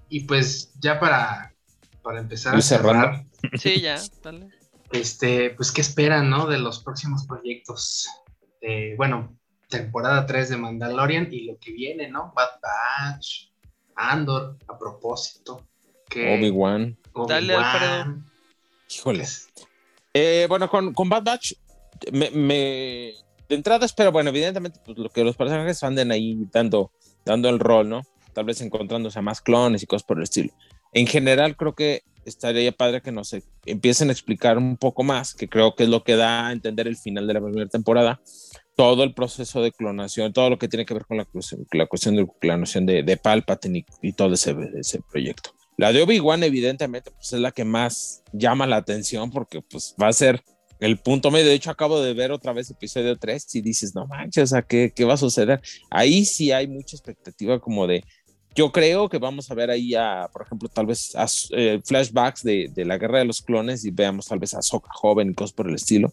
Y pues ya para, para empezar a cerrar. Sí, [laughs] ya, dale. Este, pues qué esperan, ¿no? De los próximos proyectos. Eh, bueno, temporada 3 de Mandalorian y lo que viene, ¿no? Bad Batch, Andor, a propósito. Que Obi-Wan. Dale, Obi-Wan, Híjole. pues, Eh, bueno, con, con Bad Batch, me, me- de entrada espero, bueno, evidentemente, pues lo que los personajes anden ahí dando, dando el rol, ¿no? Tal vez encontrándose a más clones y cosas por el estilo. En general, creo que estaría padre que nos empiecen a explicar un poco más, que creo que es lo que da a entender el final de la primera temporada, todo el proceso de clonación, todo lo que tiene que ver con la, la cuestión de clonación de, de Palpatine y, todo ese, ese proyecto. La de Obi-Wan, evidentemente, pues es la que más llama la atención porque pues va a ser el punto medio. De hecho, acabo de ver otra vez episodio 3 y dices, no manches, sea, ¿qué, qué va a suceder? Ahí sí hay mucha expectativa como de, yo creo que vamos a ver ahí a, por ejemplo, tal vez a, eh, flashbacks de, de la guerra de los clones y veamos tal vez a Soka joven y cosas por el estilo,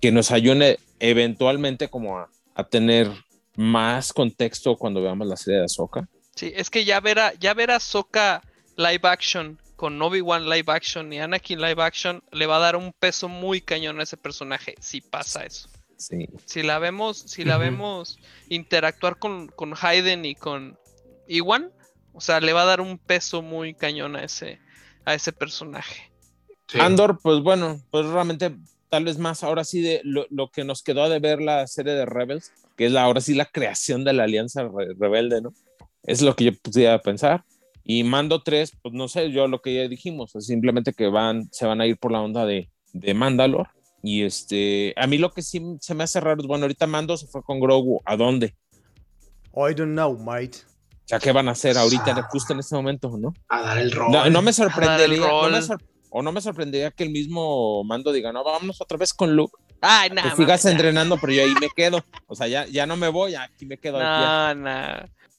que nos ayude eventualmente como a, a tener más contexto cuando veamos la serie de Ahsoka. Sí, es que ya ver a, ya ver a Sokka live action con Obi-Wan live action y Anakin live action le va a dar un peso muy cañón a ese personaje si pasa eso. Sí. Si la vemos, si la vemos interactuar con, con Hayden y con Iwan, o sea, le va a dar un peso muy cañón a ese, a ese personaje. sí. Andor, pues bueno, pues realmente tal vez más ahora sí de lo, lo que nos quedó de ver la serie de Rebels, que es la, ahora sí la creación de la alianza re- rebelde, ¿no? Es lo que yo pudiera pensar. Y Mando 3, pues no sé, yo lo que ya dijimos, es simplemente que van, se van a ir por la onda de, de Mandalor. Y este, a mí lo que sí se me hace raro es, bueno, ahorita Mando se fue con Grogu, ¿a dónde? I don't know, mate. O sea, ¿qué van a hacer ahorita, Ah. justo en este momento, no? a dar el rol. No, no me sorprendería, no rol. me sor- o no me sorprendería que el mismo Mando diga, no, vámonos otra vez con Luke. Ay, que nada. sigas entrenando, pero yo ahí me quedo. O sea, ya, ya no me voy, aquí me quedo. No, no.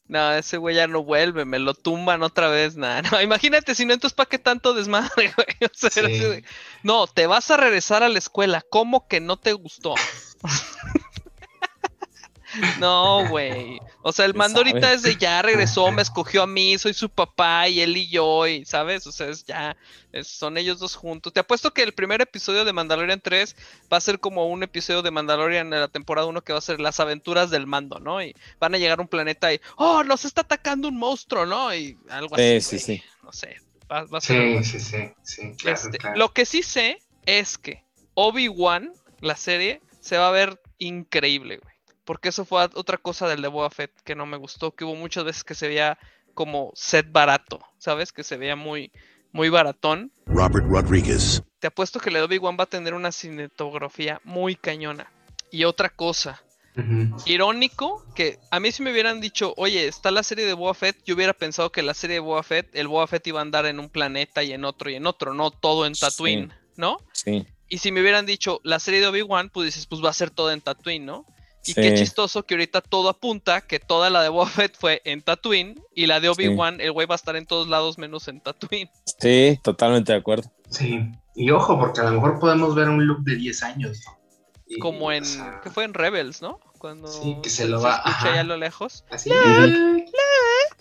No, ese güey ya no vuelve, me lo tumban otra vez, nada. No, [laughs] imagínate si no, entonces ¿para qué tanto desmadre, [laughs] güey? O sea, Sí. de, no, te vas a regresar a la escuela, ¿cómo que no te gustó? [laughs] no, güey. O sea, el ¿Quién mando ahorita es de ya regresó, me [laughs] escogió a mí, soy su papá y él y yo, y ¿sabes? O sea, es ya, es- son ellos dos juntos. Te apuesto que el primer episodio de Mandalorian 3 va a ser como un episodio de Mandalorian de la temporada 1 que va a ser las aventuras del mando, ¿no? Y van a llegar a un planeta y, oh, nos está atacando un monstruo, ¿no? Y algo Sí, así. sí, güey. sí. No sé. Va, va a ser Sí, sí, sí, sí, claro, Este, claro. Lo que sí sé es que Obi-Wan, la serie, se va a ver increíble, güey. Porque eso fue otra cosa del de Boba Fett que no me gustó, que hubo muchas veces que se veía como set barato, ¿sabes? Que se veía muy, muy baratón. Robert Rodriguez. Te apuesto que el de Obi-Wan va a tener una cinematografía muy cañona. Y otra cosa, irónico que a mí si me hubieran dicho, oye, está la serie de Boba Fett, yo hubiera pensado que la serie de Boba Fett, el Boba Fett iba a andar en un planeta y en otro y en otro, no todo en Sí. Tatooine, ¿no? Sí. Y si me hubieran dicho la serie de Obi-Wan, pues dices, pues va a ser todo en Tatooine, ¿no? Y qué chistoso que ahorita todo apunta que toda la de Boba Fett fue en Tatooine y la de Obi-Wan, el güey va a estar en todos lados menos en Tatooine. Sí, totalmente de acuerdo. Sí. Y ojo, porque a lo mejor podemos ver un look de 10 años. ¿no? Y, Como en, o sea, que fue en Rebels, ¿no? Cuando Sí, que se lo va- escucha ajá. ahí a lo lejos. así,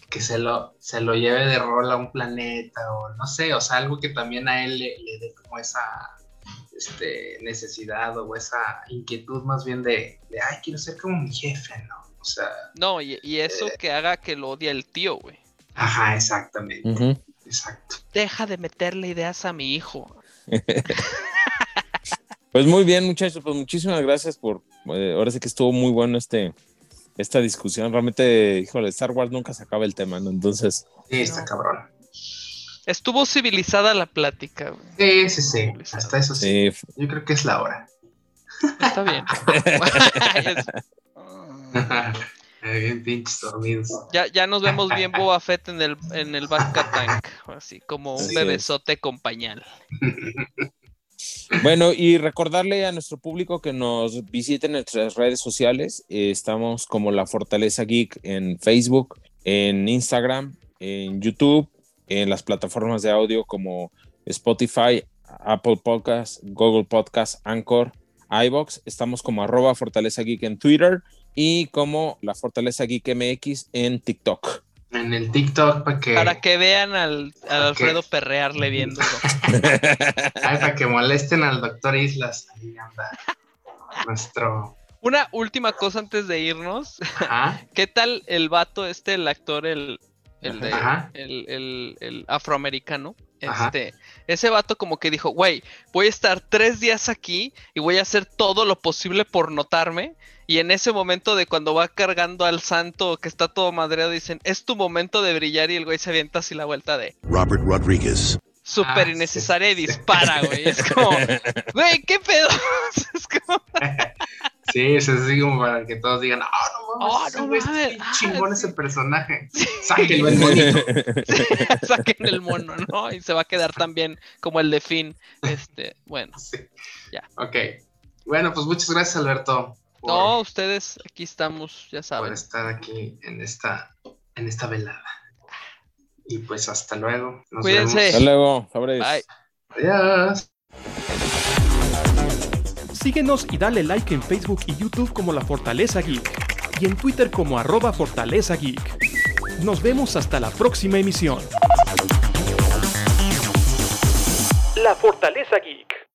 que se lo, se lo lleve de rol a un planeta o no sé, o sea, algo que también a él le, le dé como esa este, necesidad o esa inquietud más bien de, de, ay, quiero ser como mi jefe, ¿no? O sea, No, y, y eso Eh. que haga que lo odie el tío, güey. ajá, exactamente, exacto. Deja de meterle ideas a mi hijo. [laughs] Pues muy bien, muchachos, pues muchísimas gracias por. eh, ahora sí que estuvo muy bueno este esta discusión. Realmente, híjole, Star Wars nunca se acaba el tema, ¿no? Entonces, Sí, está cabrón. Estuvo civilizada la plática, güey. Sí, sí, sí, hasta eso sí. sí, Yo creo que es la hora. Está bien. [laughs] Bien pinches dormidos. ya, ya nos vemos bien Boba Fett en el, en el Bacta Tank. Así como un Así bebesote con pañal. Bueno, y recordarle a nuestro público que nos visiten en nuestras redes sociales. Eh, estamos como La Fortaleza Geek en Facebook, en Instagram, en YouTube, en las plataformas de audio como Spotify, Apple Podcasts, Google Podcasts, Anchor, iBox. Estamos como arroba Fortaleza Geek en Twitter y como La Fortaleza Geek MX en TikTok. En el TikTok para que, Para que vean al, al. Alfredo perrearle viéndolo. [laughs] ay, para que molesten al doctor Islas. Ahí anda. Nuestro. Una última cosa antes de irnos. Ajá. [laughs] ¿Qué tal el vato este, el actor, el, el, de- el, el- el afroamericano? Ajá. Este, ese vato como que dijo, güey, voy a estar tres días aquí y voy a hacer todo lo posible por notarme. Y en ese momento de cuando va cargando al santo que está todo madreado, dicen, es tu momento de brillar y el güey se avienta así la vuelta de Robert Rodriguez. Súper Ah, innecesaria y dispara, güey. Es como, [laughs] güey, ¿qué pedo? [laughs] es como, Sí, es así como para que todos digan, ah, no mames, Oh, ese no mames, bien ah, chingón sí. ese personaje. Sáquenlo el monito. [laughs] saquen el mono, ¿no? Y se va a quedar también como el de Finn. Este, bueno. Sí. Ya. Ok. Bueno, pues muchas gracias, Alberto, por, No, ustedes aquí estamos, ya por saben. estar aquí en esta, en esta velada. Y pues hasta luego. Nos Cuídense. vemos. Hasta luego. Bye. Adiós. Síguenos y dale like en Facebook y YouTube como La Fortaleza Geek y en Twitter como arroba Fortaleza Geek. Nos vemos hasta la próxima emisión. La Fortaleza Geek.